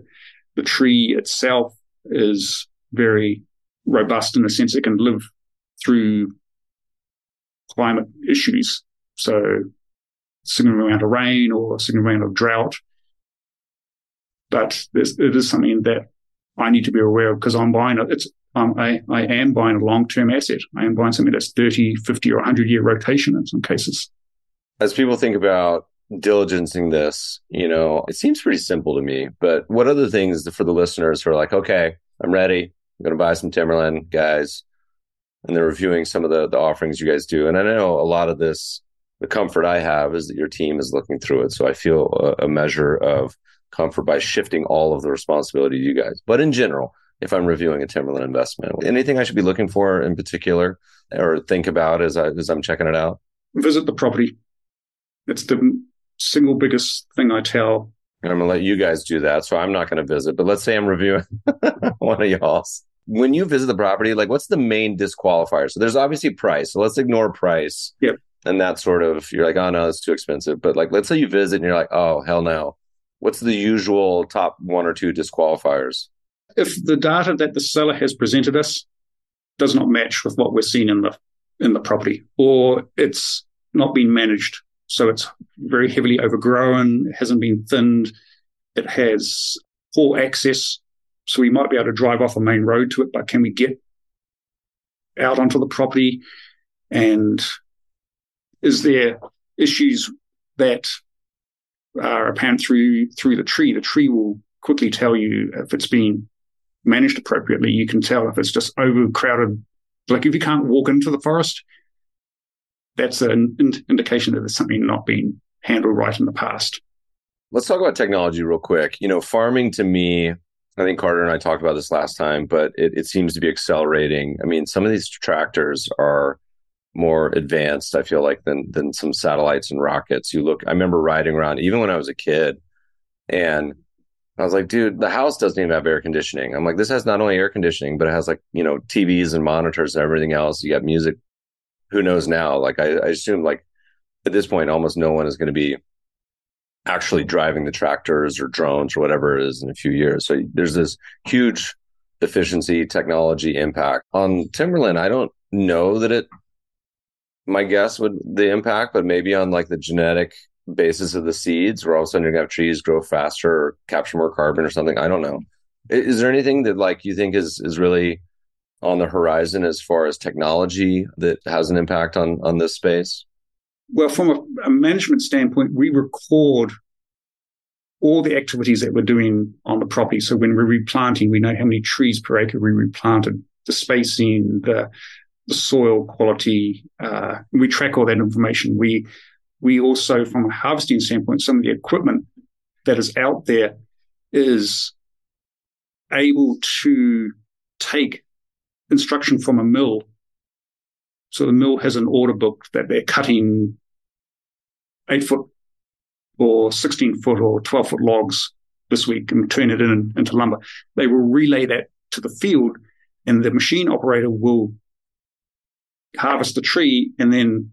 the tree itself is very robust in the sense it can live through climate issues. So significant amount of rain or significant amount of drought. But it is something that I need to be aware of because I'm buying it. It's, um, I, I am buying a long-term asset. I am buying something that's 30, 50 or 100 year rotation in some cases. As people think about diligencing this, you know, it seems pretty simple to me. But what other things for the listeners who are like, okay, I'm ready. I'm going to buy some timberland, guys. And they're reviewing some of the, the offerings you guys do. And I know a lot of this, the comfort I have is that your team is looking through it. So I feel a, a measure of comfort by shifting all of the responsibility to you guys. But in general, if I'm reviewing a timberland investment, anything I should be looking for in particular or think about as, I, as I'm checking it out? Visit the property. It's the single biggest thing I tell. And I'm going to let you guys do that. So I'm not going to visit, but let's say I'm reviewing one of y'all's. When you visit the property, like what's the main disqualifier? So there's obviously price. So let's ignore price. Yep. And that sort of, you're like, oh no, it's too expensive. But like, let's say you visit and you're like, oh, hell no. What's the usual top one or two disqualifiers? If the data that the seller has presented us does not match with what we're seeing in the in the property, or it's not been managed so it's very heavily overgrown, it hasn't been thinned, it has poor access. So we might be able to drive off a main road to it, but can we get out onto the property? And is there issues that are apparent through through the tree? The tree will quickly tell you if it's been managed appropriately. You can tell if it's just overcrowded. Like if you can't walk into the forest, that's an indication that there's something not being handled right in the past. Let's talk about technology real quick. You know, farming to me, I think Carter and I talked about this last time, but it, it seems to be accelerating. I mean, some of these tractors are more advanced. I feel like than than some satellites and rockets. You look. I remember riding around even when I was a kid, and I was like, dude, the house doesn't even have air conditioning. I'm like, this has not only air conditioning, but it has like you know TVs and monitors and everything else. You got music. Who knows now? Like I, I assume like at this point, almost no one is going to be actually driving the tractors or drones or whatever it is in a few years. So there's this huge efficiency technology impact on timberland. I don't know that it. My guess would the impact, but maybe on like the genetic basis of the seeds, where all of a sudden you're gonna have trees grow faster or capture more carbon or something. I don't know. Is there anything that like you think is is really on the horizon as far as technology that has an impact on on this space? Well, from a, a management standpoint, we record all the activities that we're doing on the property. So when we're replanting, we know how many trees per acre we replanted, the spacing, the the soil quality. Uh, we track all that information. We we also, from a harvesting standpoint, some of the equipment that is out there is able to take instruction from a mill. So the mill has an order book that they're cutting eight foot or 16 foot or 12 foot logs this week and turn it in, into lumber. They will relay that to the field and the machine operator will harvest the tree and then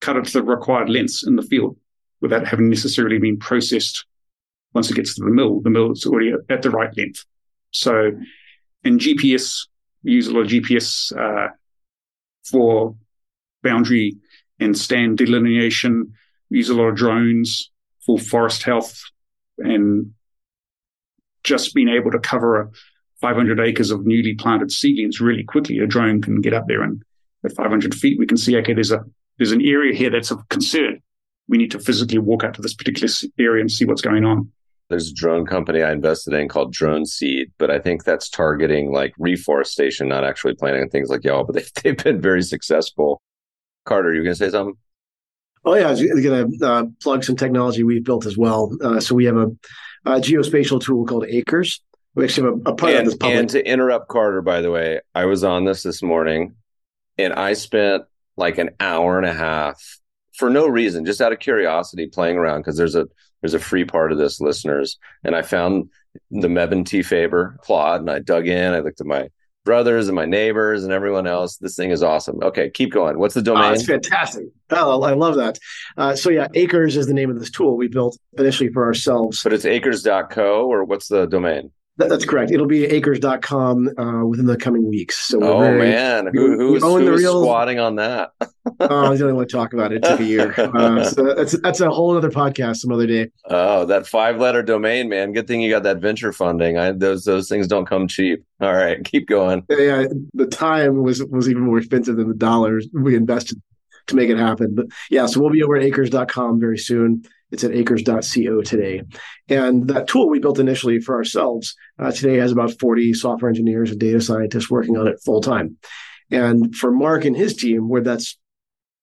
cut it to the required lengths in the field without having necessarily been processed once it gets to the mill. The mill is already at the right length. So, in GPS, we use a lot of GPS uh, for boundary and stand delineation. We use a lot of drones for forest health and just being able to cover 500 acres of newly planted seedlings really quickly. A drone can get up there and at 500 feet, we can see, okay, there's a, there's an area here that's of concern. We need to physically walk out to this particular area and see what's going on. There's a drone company I invested in called DroneSeed, but I think that's targeting like reforestation, not actually planting things like y'all, but they, they've been very successful. Carter, you going to say something? Oh yeah, I was going to uh, plug some technology we've built as well. Uh, so we have a, a, geospatial tool called Acres. We actually have a, a part and, of this public. And to interrupt Carter, by the way, I was on this this morning, and I spent like an hour and a half for no reason, just out of curiosity, playing around because there's a there's a free part of this, listeners, and I found the Mebane T. Faber plot, and I dug in. I looked at my brothers and my neighbors and everyone else. This thing is awesome. Okay, keep going. What's the domain? Oh, it's fantastic. Oh, I love that. Uh, so yeah, Acres is the name of this tool we built initially for ourselves. But it's acres.co or what's the domain? That, that's correct. It'll be acres.com uh, within the coming weeks. So oh very, man, Who, who's, who's the real... squatting on that? oh, I was the only one to talk about it. It took a year. Uh, so that's that's a whole other podcast some other day. Oh, that five letter domain, man. Good thing you got that venture funding. I, those those things don't come cheap. All right, keep going. Yeah, the time was was even more expensive than the dollars we invested to make it happen. But yeah, so we'll be over at acres.com very soon. It's at acres.co today. And that tool we built initially for ourselves uh, today has about 40 software engineers and data scientists working on it full time. And for Mark and his team, where that's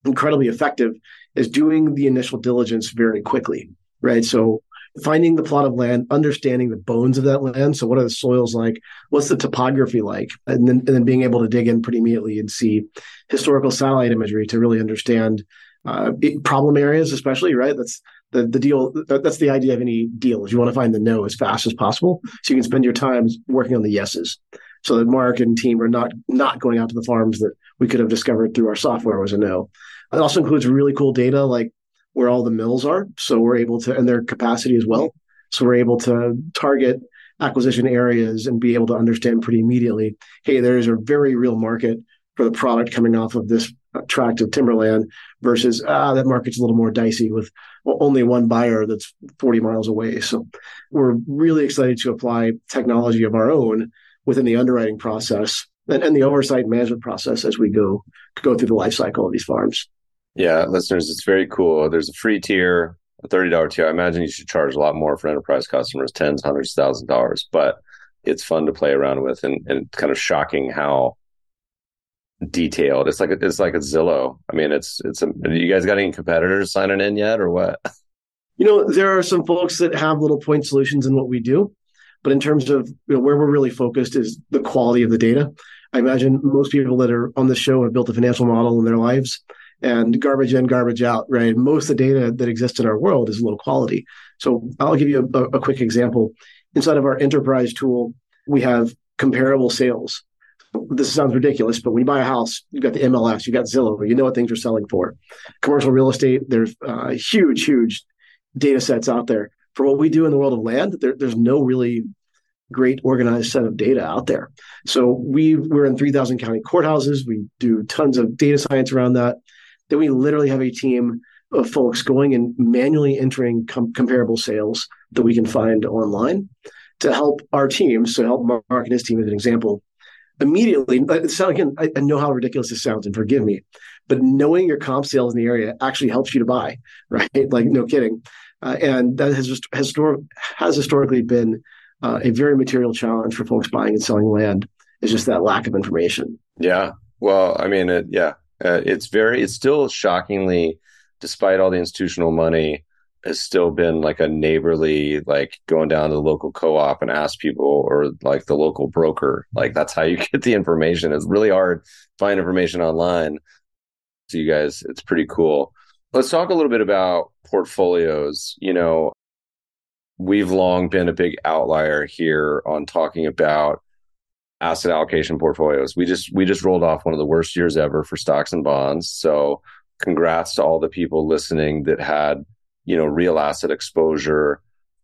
incredibly effective, is doing the initial diligence very quickly, right? So finding the plot of land, understanding the bones of that land. So what are the soils like? What's the topography like? And then, and then being able to dig in pretty immediately and see historical satellite imagery to really understand uh, problem areas, especially, right? That's the, the deal that's the idea of any deal is you want to find the no as fast as possible so you can spend your time working on the yeses so that mark and team are not not going out to the farms that we could have discovered through our software was a no. It also includes really cool data like where all the mills are so we're able to and their capacity as well so we're able to target acquisition areas and be able to understand pretty immediately hey there's a very real market for the product coming off of this tract of timberland versus ah, that market's a little more dicey with only one buyer that's 40 miles away. So we're really excited to apply technology of our own within the underwriting process and, and the oversight management process as we go go through the life cycle of these farms. Yeah, listeners, it's very cool. There's a free tier, a $30 tier. I imagine you should charge a lot more for enterprise customers, tens, hundreds, thousand dollars, but it's fun to play around with and, and kind of shocking how detailed. It's like a, it's like a Zillow. I mean, it's it's a. You guys got any competitors signing in yet, or what? You know, there are some folks that have little point solutions in what we do, but in terms of you know, where we're really focused is the quality of the data. I imagine most people that are on the show have built a financial model in their lives and garbage in, garbage out, right? Most of the data that exists in our world is low quality. So I'll give you a, a quick example. Inside of our enterprise tool, we have comparable sales. This sounds ridiculous, but when you buy a house, you've got the MLS, you've got Zillow, you know what things are selling for. Commercial real estate, there's uh, huge, huge data sets out there. For what we do in the world of land, there, there's no really great organized set of data out there. So we we're in 3,000 county courthouses. We do tons of data science around that. Then we literally have a team of folks going and manually entering com- comparable sales that we can find online to help our team. So help Mark and his team as an example. Immediately, so again, I, I know how ridiculous this sounds, and forgive me, but knowing your comp sales in the area actually helps you to buy, right? Like no kidding, uh, and that has histor- has historically been uh, a very material challenge for folks buying and selling land. Is just that lack of information. Yeah. Well, I mean, it, yeah, uh, it's very, it's still shockingly, despite all the institutional money, has still been like a neighborly, like going down to the local co-op and ask people or like the local broker. Like that's how you get the information. It's really hard to find information online. So you guys, it's pretty cool. Let's talk a little bit about portfolios. You know, we've long been a big outlier here on talking about asset allocation portfolios. We just we just rolled off one of the worst years ever for stocks and bonds. So congrats to all the people listening that had, you know, real asset exposure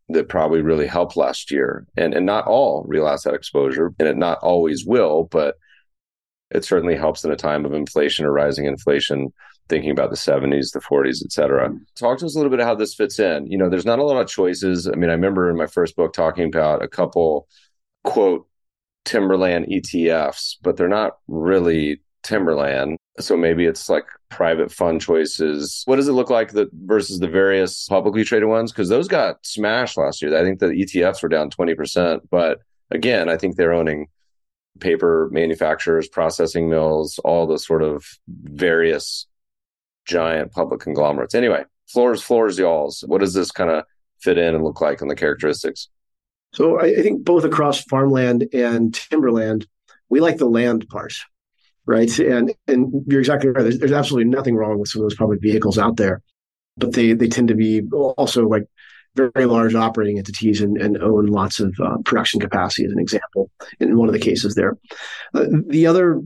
that probably really helped last year. And and not all real asset exposure, and it not always will, but it certainly helps in a time of inflation or rising inflation thinking about the 70s the 40s et cetera. Talk to us a little bit of how this fits in. You know there's not a lot of choices. I mean i remember in my first book talking about a couple quote timberland etfs but they're not really timberland so maybe it's like private fund choices what does it look like that versus the various publicly traded ones because those got smashed last year i think the etfs were down 20% but again i think they're owning paper manufacturers processing mills all the sort of various giant public conglomerates. Anyway, floors, floors, y'all's. What does this kind of fit in and look like in the characteristics? So I, I think both across farmland and timberland, we like the land part, right? And and you're exactly right. There's, there's absolutely nothing wrong with some of those public vehicles out there, but they they tend to be also like very large operating entities and, and own lots of uh, production capacity, as an example, in one of the cases there. Uh, the other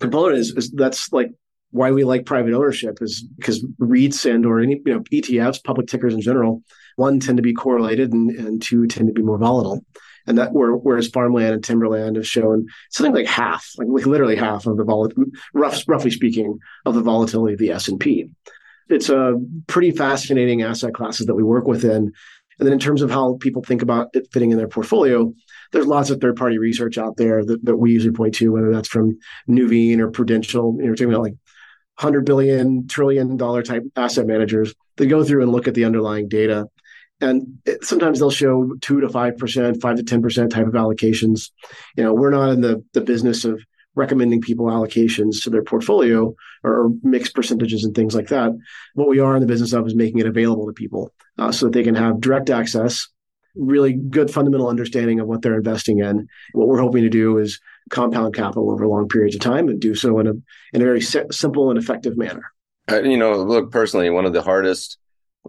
component is, is that's like why we like private ownership is because REITs and or any you know ETFs, public tickers in general, one tend to be correlated and, and two tend to be more volatile. And that whereas farmland and timberland have shown something like half, like, literally half of the vol, rough, roughly speaking, of the volatility of the S and P. It's a pretty fascinating asset classes that we work within. And then in terms of how people think about it fitting in their portfolio, there's lots of third party research out there that, that we usually point to, whether that's from Nuveen or Prudential. You know, talking about like hundred billion, trillion dollar type asset managers. They go through and look at the underlying data. And it, sometimes they'll show two to five percent, five to ten percent type of allocations. You know, we're not in the the business of recommending people allocations to their portfolio or mixed percentages and things like that. What we are in the business of is making it available to people uh, so that they can have direct access, really good fundamental understanding of what they're investing in. What we're hoping to do is compound capital over long periods of time and do so in a in a very simple and effective manner. Uh, you know, look personally, one of the hardest.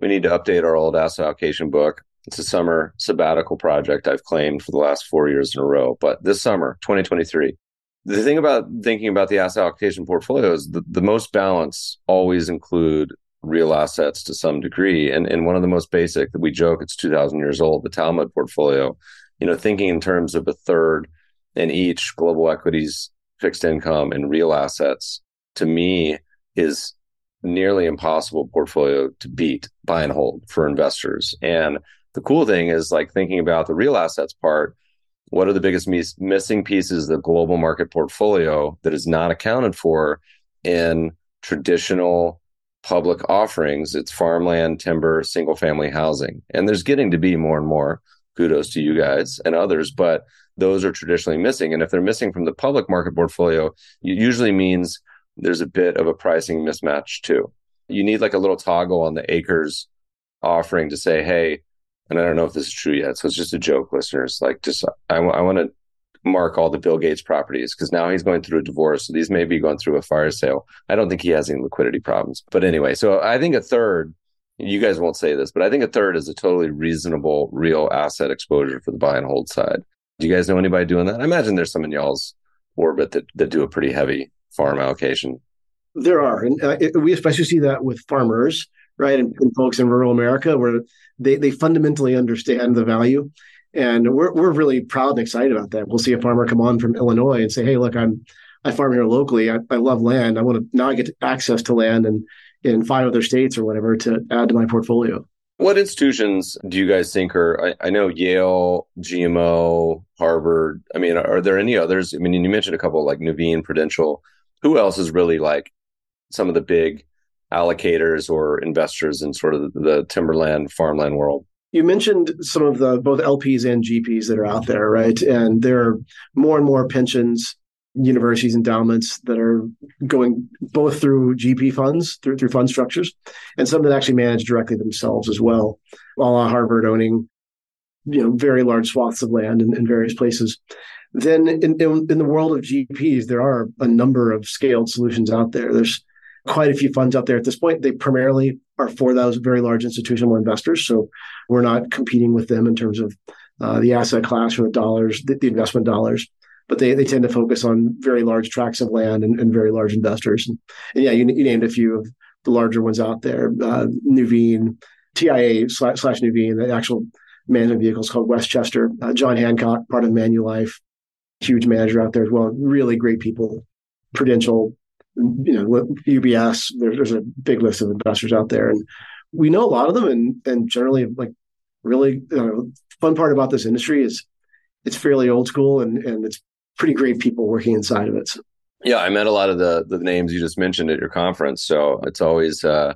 We need to update our old asset allocation book. It's a summer sabbatical project I've claimed for the last four years in a row. But this summer, 2023, the thing about thinking about the asset allocation portfolio is the, the most balance always include real assets to some degree. And, and one of the most basic that we joke, it's 2000 years old, the Talmud portfolio, you know, thinking in terms of a third in each global equities, fixed income, and real assets, to me, is nearly impossible portfolio to beat, buy and hold for investors. And the cool thing is like thinking about the real assets part. What are the biggest mis- missing pieces of the global market portfolio that is not accounted for in traditional public offerings? It's farmland, timber, single family housing. And there's getting to be more and more. Kudos to you guys and others. But those are traditionally missing. And if they're missing from the public market portfolio, it usually means there's a bit of a pricing mismatch too. You need like a little toggle on the acres offering to say, hey, and I don't know if this is true yet. So it's just a joke, listeners. Like, just I, I want to mark all the Bill Gates properties because now he's going through a divorce. So these may be going through a fire sale. I don't think he has any liquidity problems. But anyway, so I think a third, you guys won't say this, but I think a third is a totally reasonable real asset exposure for the buy and hold side. Do you guys know anybody doing that? I imagine there's some in y'all's orbit that, that do a pretty heavy farm allocation. There are. And uh, it, we especially see that with farmers, right? And, and folks in rural America where they, they fundamentally understand the value and we're we're really proud and excited about that. We'll see a farmer come on from Illinois and say, "Hey, look, I'm I farm here locally. I, I love land. I want to now I get access to land and in five other states or whatever to add to my portfolio." What institutions do you guys think are? I, I know Yale, GMO, Harvard. I mean, are there any others? I mean, you mentioned a couple like Nuveen, Prudential. Who else is really like some of the big allocators or investors in sort of the, timberland, farmland world? you mentioned some of the both LPs and GPs that are out there, right? And there are more and more pensions, universities, endowments that are going both through GP funds, through through fund structures, and some that actually manage directly themselves as well. While Harvard owning, you know, very large swaths of land in, in various places. Then in, in, in the world of GPs, there are a number of scaled solutions out there. There's quite a few funds out there at this point. They primarily are for those very large institutional investors. So we're not competing with them in terms of uh, the asset class or the dollars, the, the, investment dollars. But they, they tend to focus on very large tracts of land and, and very large investors. And, and yeah, you, you, named a few of the larger ones out there. Uh, Nuveen, TIAA slash, slash Nuveen, the actual management vehicle is called Westchester. Uh, John Hancock, part of Manulife, huge manager out there as well. Really great people. Prudential, you know, UBS. There, there's a big list of investors out there, and we know a lot of them. And and generally, like really, know, fun part about this industry is it's fairly old school, and and it's pretty great people working inside of it. Yeah, I met a lot of the the names you just mentioned at your conference, so it's always uh,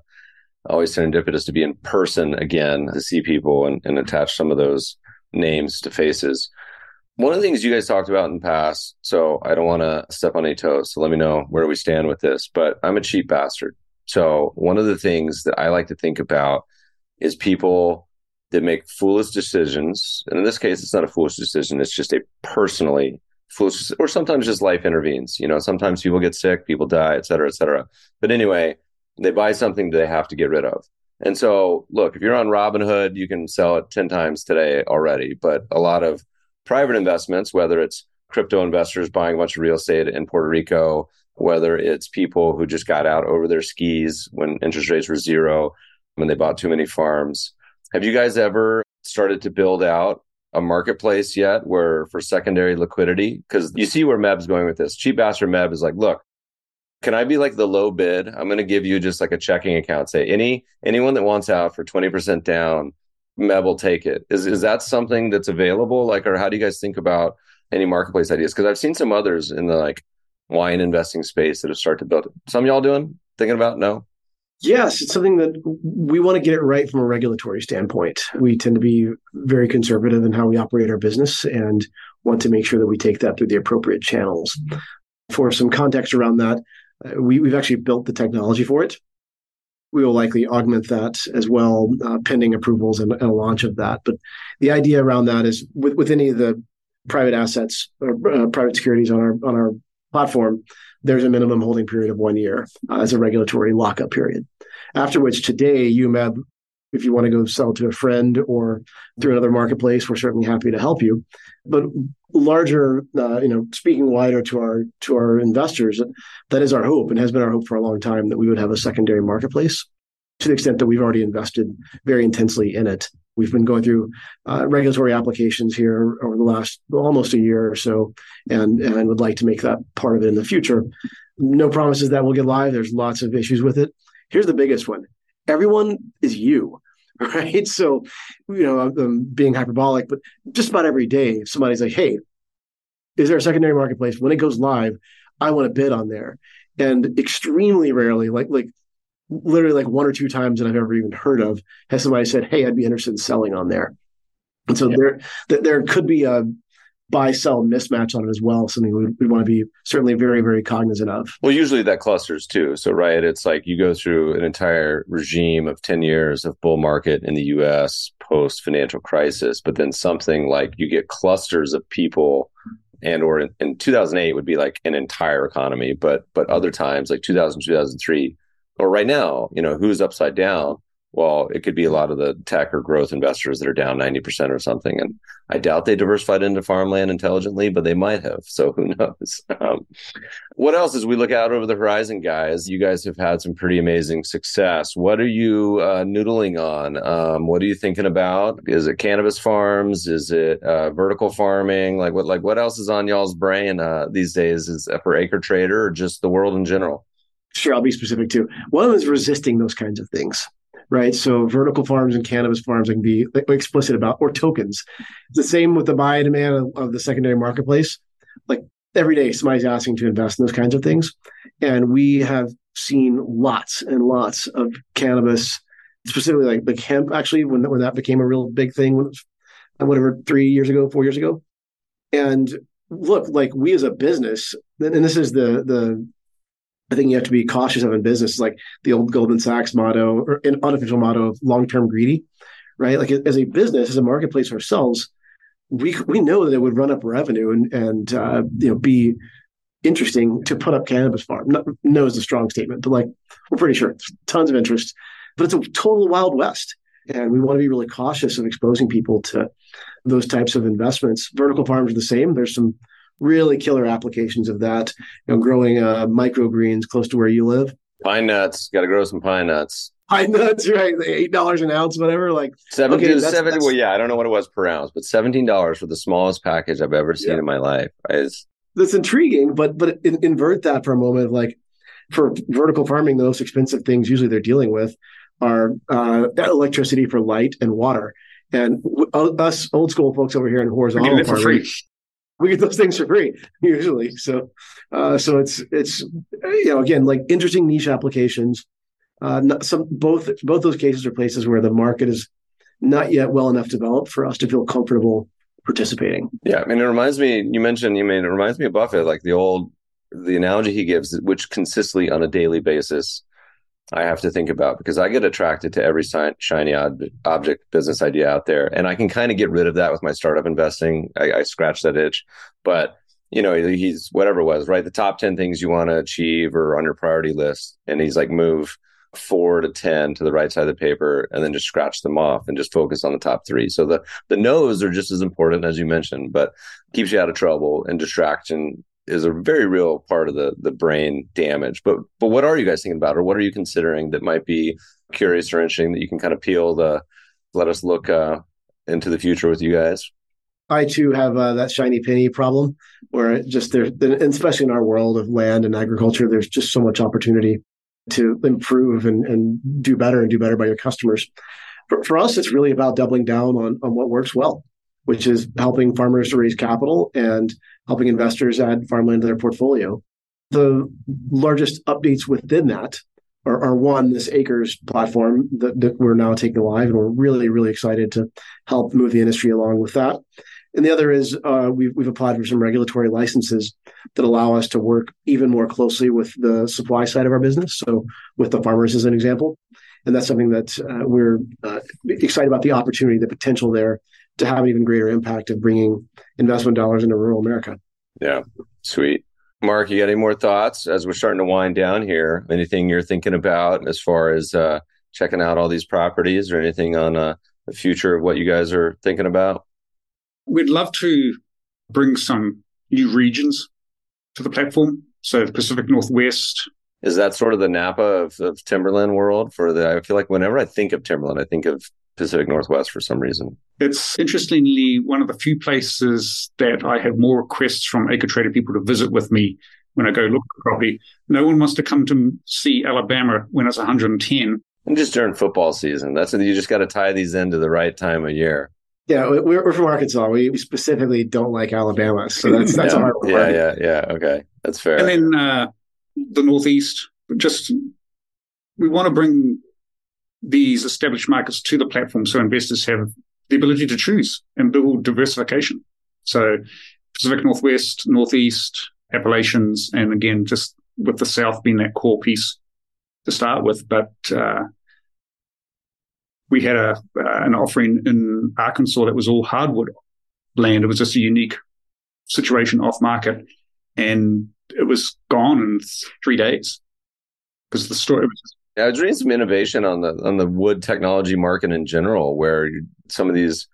always serendipitous to be in person again to see people and, and attach some of those names to faces. One of the things you guys talked about in the past, so I don't want to step on any toes. So let me know where we stand with this. But I'm a cheap bastard. So one of the things that I like to think about is people that make foolish decisions. And in this case, it's not a foolish decision. It's just a personally foolish, or sometimes just life intervenes. You know, sometimes people get sick, people die, et cetera, et cetera. But anyway, they buy something that they have to get rid of. And so, look, if you're on Robinhood, you can sell it 10 times today already. But a lot of private investments, whether it's crypto investors buying a bunch of real estate in Puerto Rico, whether it's people who just got out over their skis when interest rates were zero, when they bought too many farms. Have you guys ever started to build out a marketplace yet where for secondary liquidity? Because you see where Meb's going with this. Cheap bastard Meb is like, look, can I be like the low bid? I'm going to give you just like a checking account. Say any anyone that wants out for 20% down, Meb will take it. Is is that something that's available? Like, or how do you guys think about any marketplace ideas? Because I've seen some others in the like wine investing space that have started to build it. Some y'all doing thinking about no. Yes, it's something that we want to get it right from a regulatory standpoint. We tend to be very conservative in how we operate our business and want to make sure that we take that through the appropriate channels. For some context around that, uh, we, we've actually built the technology for it we will likely augment that as well, uh, pending approvals and, and, a launch of that. But the idea around that is with, with any of the private assets or uh, private securities on our on our platform, there's a minimum holding period of one year uh, as a regulatory lockup period. After which, today, you Meb, if you want to go sell to a friend or through another marketplace, we're certainly happy to help you. But larger, uh, you know, speaking wider to our to our investors, that is our hope and has been our hope for a long time that we would have a secondary marketplace. To the extent that we've already invested very intensely in it, we've been going through uh, regulatory applications here over the last almost a year or so, and and would like to make that part of it in the future. No promises that we'll get live. There's lots of issues with it. Here's the biggest one: everyone is you right? So, you know, I'm being hyperbolic, but just about every day, if somebody's like, hey, is there a secondary marketplace? When it goes live, I want to bid on there. And extremely rarely, like like literally like one or two times that I've ever even heard of, has somebody said, "Hey, I'd be interested in selling on there." And so yeah. there there could be a buy sell mismatch on it as well. Something we, we want to be certainly very very cognizant of. Well, usually that clusters too. So right, it's like you go through an entire regime of ten years of bull market in the U.S. post financial crisis, but then something like you get clusters of people and or in, in 2008 would be like an entire economy, but but other times like 2000, 2003, or right now, you know, who's upside down? Well, it could be a lot of the tech or growth investors that are down 90% or something. And I doubt they diversified into farmland intelligently, but they might have. So who knows? Um, what else as we look out over the horizon, guys? You guys have had some pretty amazing success. What are you uh, noodling on? Um, what are you thinking about? Is it cannabis farms? Is it uh, vertical farming? Like what, like what else is on y'all's brain uh, these days? Is for AcreTrader or just the world in general? Sure, I'll be specific too. One is resisting those kinds of things right? So vertical farms and cannabis farms I can be explicit about, or tokens. The same with the buy and demand of, of the secondary marketplace. Like every day, somebody's asking to invest in those kinds of things, and we have seen lots and lots of cannabis, specifically like the hemp. Actually, when when that became a real big thing, when was, uh, whatever three years ago, four years ago, and look, like we as a business, and this is the the I think you have to be cautious of in business, like the old Goldman Sachs motto or an unofficial motto of long term greedy, right? Like as a business, as a marketplace ourselves, we we know that it would run up revenue and and uh, you know be interesting to put up cannabis farm. Not, no is a strong statement, but like we're pretty sure tons of interest, but it's a total wild west, and we want to be really cautious of exposing people to those types of investments. Vertical farms are the same. There's some really killer applications of that. You know, growing uh, microgreens close to where you live. Pine nuts, got to grow some pine nuts. Pine nuts, right? Eight dollars an ounce, whatever. Like seventy okay, that's, seventy. That's, well, yeah, I don't know what it was per ounce, but seventeen dollars for the smallest package I've ever seen yeah. in my life. Is that's intriguing, but but in, invert that for a moment. Like for vertical farming, the most expensive things usually they're dealing with are uh, electricity for light and water. And w- us old school folks over here in horizontal farming, we get those things for free usually. So, uh, so it's it's you know again like interesting niche applications. Uh, some both both those cases are places where the market is not yet well enough developed for us to feel comfortable participating. Yeah, I mean, it reminds me. You mentioned, you mean, it reminds me of Buffett, like the old the analogy he gives, which consistently on a daily basis I have to think about because I get attracted to every shiny object business idea out there, and I can kind of get rid of that with my startup investing. I, I scratch that itch, but you know, he's whatever it was, right? The top ten things you want to achieve or on your priority list, and he's like, move four to ten to the right side of the paper, and then just scratch them off and just focus on the top three. So the the no's are just as important as you mentioned, but keeps you out of trouble and distraction is a very real part of the the brain damage. But but what are you guys thinking about, or what are you considering that might be curious or interesting that you can kind of peel the let us look uh, into the future with you guys? I too have uh, that shiny penny problem, where just there, especially in our world of land and agriculture, there's just so much opportunity to improve and, and do better and do better by your customers. For, for us, it's really about doubling down on, on what works well, which is helping farmers to raise capital and helping investors add farmland to their portfolio. The largest updates within that are, are one, this Acres platform that, that we're now taking live, and we're really, really excited to help move the industry along with that. And the other is uh, we've, we've applied for some regulatory licenses that allow us to work even more closely with the supply side of our business. So, with the farmers as an example. And that's something that uh, we're uh, excited about the opportunity, the potential there to have an even greater impact of bringing investment dollars into rural America. Yeah, sweet. Mark, you got any more thoughts as we're starting to wind down here? Anything you're thinking about as far as uh, checking out all these properties or anything on uh, the future of what you guys are thinking about? We'd love to bring some new regions to the platform. So the Pacific Northwest. Is that sort of the Napa of, of Timberland world for the, I feel like whenever I think of Timberland, I think of Pacific Northwest for some reason. It's interestingly one of the few places that I have more requests from AcreTrader people to visit with me when I go look at property. No one wants to come to see Alabama when it's 110. And just during football season. That's you just got to tie these into the right time of year. Yeah, we're, we're from Arkansas. We specifically don't like Alabama, so that's that's yeah, a hard one. Yeah, yeah, yeah. Okay, that's fair. And then uh, the Northeast, just we want to bring these established markets to the platform so investors have the ability to choose and build diversification. So Pacific Northwest, Northeast, Appalachians, and again, just with the South being that core piece to start with. But uh, we had a uh, an offering in Arkansas that was all hardwood land. It was just a unique situation off market, and it was gone in three days because the story was. Yeah, I was reading some innovation on the on the wood technology market in general, where some of these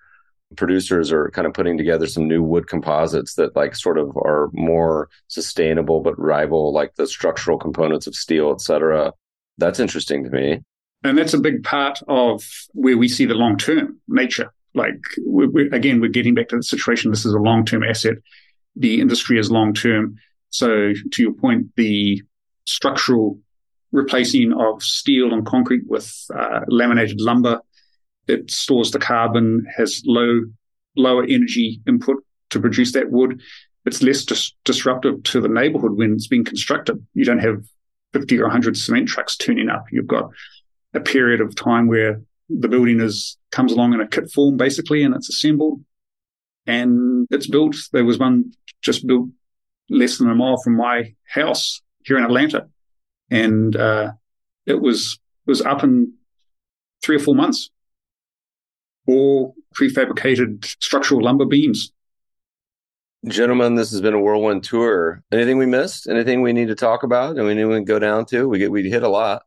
producers are kind of putting together some new wood composites that like sort of are more sustainable but rival like the structural components of steel, et cetera. That's interesting to me. And that's a big part of where we see the long term nature. Like, we, we, again, we're getting back to the situation. This is a long term asset. The industry is long term. So, to your point, the structural replacing of steel and concrete with uh, laminated lumber, it stores the carbon, has low lower energy input to produce that wood. It's less dis- disruptive to the neighborhood when it's being constructed. You don't have 50 or 100 cement trucks turning up. You've got a period of time where the building is comes along in a kit form basically and it's assembled and it's built. There was one just built less than a mile from my house here in Atlanta. And uh, it was was up in three or four months. All prefabricated structural lumber beams. Gentlemen, this has been a whirlwind tour. Anything we missed? Anything we need to talk about? And we need to go down to? We get we hit a lot.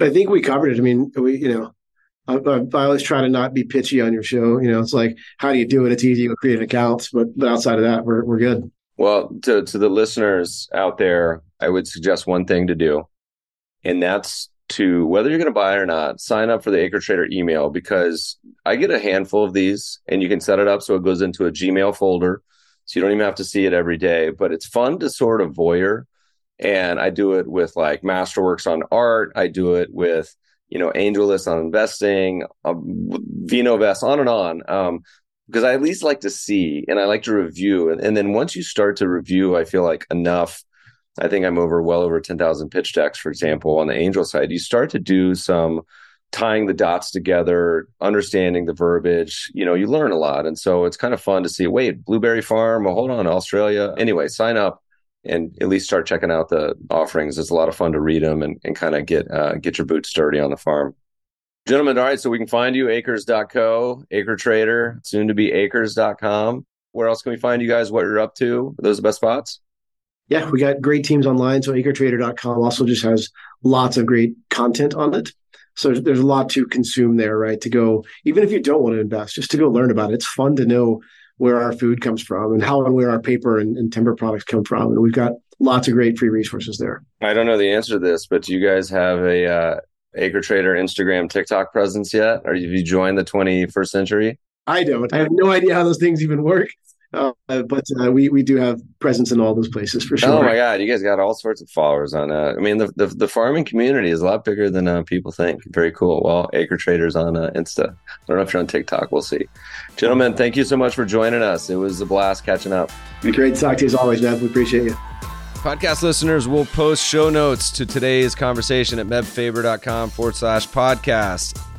I think we covered it. I mean, we you know, I, I, always try to not be pitchy on your show. You know, it's like how do you do it? It's easy to create accounts, but but outside of that, we're we're good. Well, to to the listeners out there, I would suggest one thing to do, and that's to whether you're going to buy or not, sign up for the AcreTrader email because I get a handful of these, and you can set it up so it goes into a Gmail folder, so you don't even have to see it every day. But it's fun to sort of voyeur and I do it with like Masterworks on art. I do it with you know AngelList on investing, um, VinoVest, on and on. Um, because I at least like to see and I like to review, and, and then once you start to review, I feel like enough. I think I'm over well over ten thousand pitch decks, for example, on the angel side. You start to do some tying the dots together, understanding the verbiage, you know, you learn a lot. And so it's kind of fun to see, wait, Blueberry Farm, well, hold on, Australia. Anyway, sign up and at least start checking out the offerings. It's a lot of fun to read them and, and kind of get uh, get your boots dirty on the farm. Gentlemen, all right, so we can find you acres.co, AcreTrader, soon to be acres.com. Where else can we find you guys? What you're up to? Are those the best spots? Yeah, we got great teams online. So acretrader.com also just has lots of great content on it. So there's a lot to consume there, right? To go, even if you don't want to invest, just to go learn about it. It's fun to know where our food comes from and how and where our paper and, and timber products come from. And we've got lots of great free resources there. I don't know the answer to this, but do you guys have a uh, AcreTrader Instagram, TikTok presence yet? Or have you joined the 21st century? I don't. I have no idea how those things even work. Uh, but uh, we we do have presence in all those places for sure. Oh my god, you guys got all sorts of followers on that. I mean, the the, the farming community is a lot bigger than uh, people think. Very cool. Well, AcreTrader's on uh, Insta. I don't know if you're on TikTok. We'll see. Gentlemen, thank you so much for joining us. It was a blast catching up. Great to talk to you as always, man. We appreciate you. Podcast listeners will post show notes to today's conversation at mebfaber.com forward slash podcast.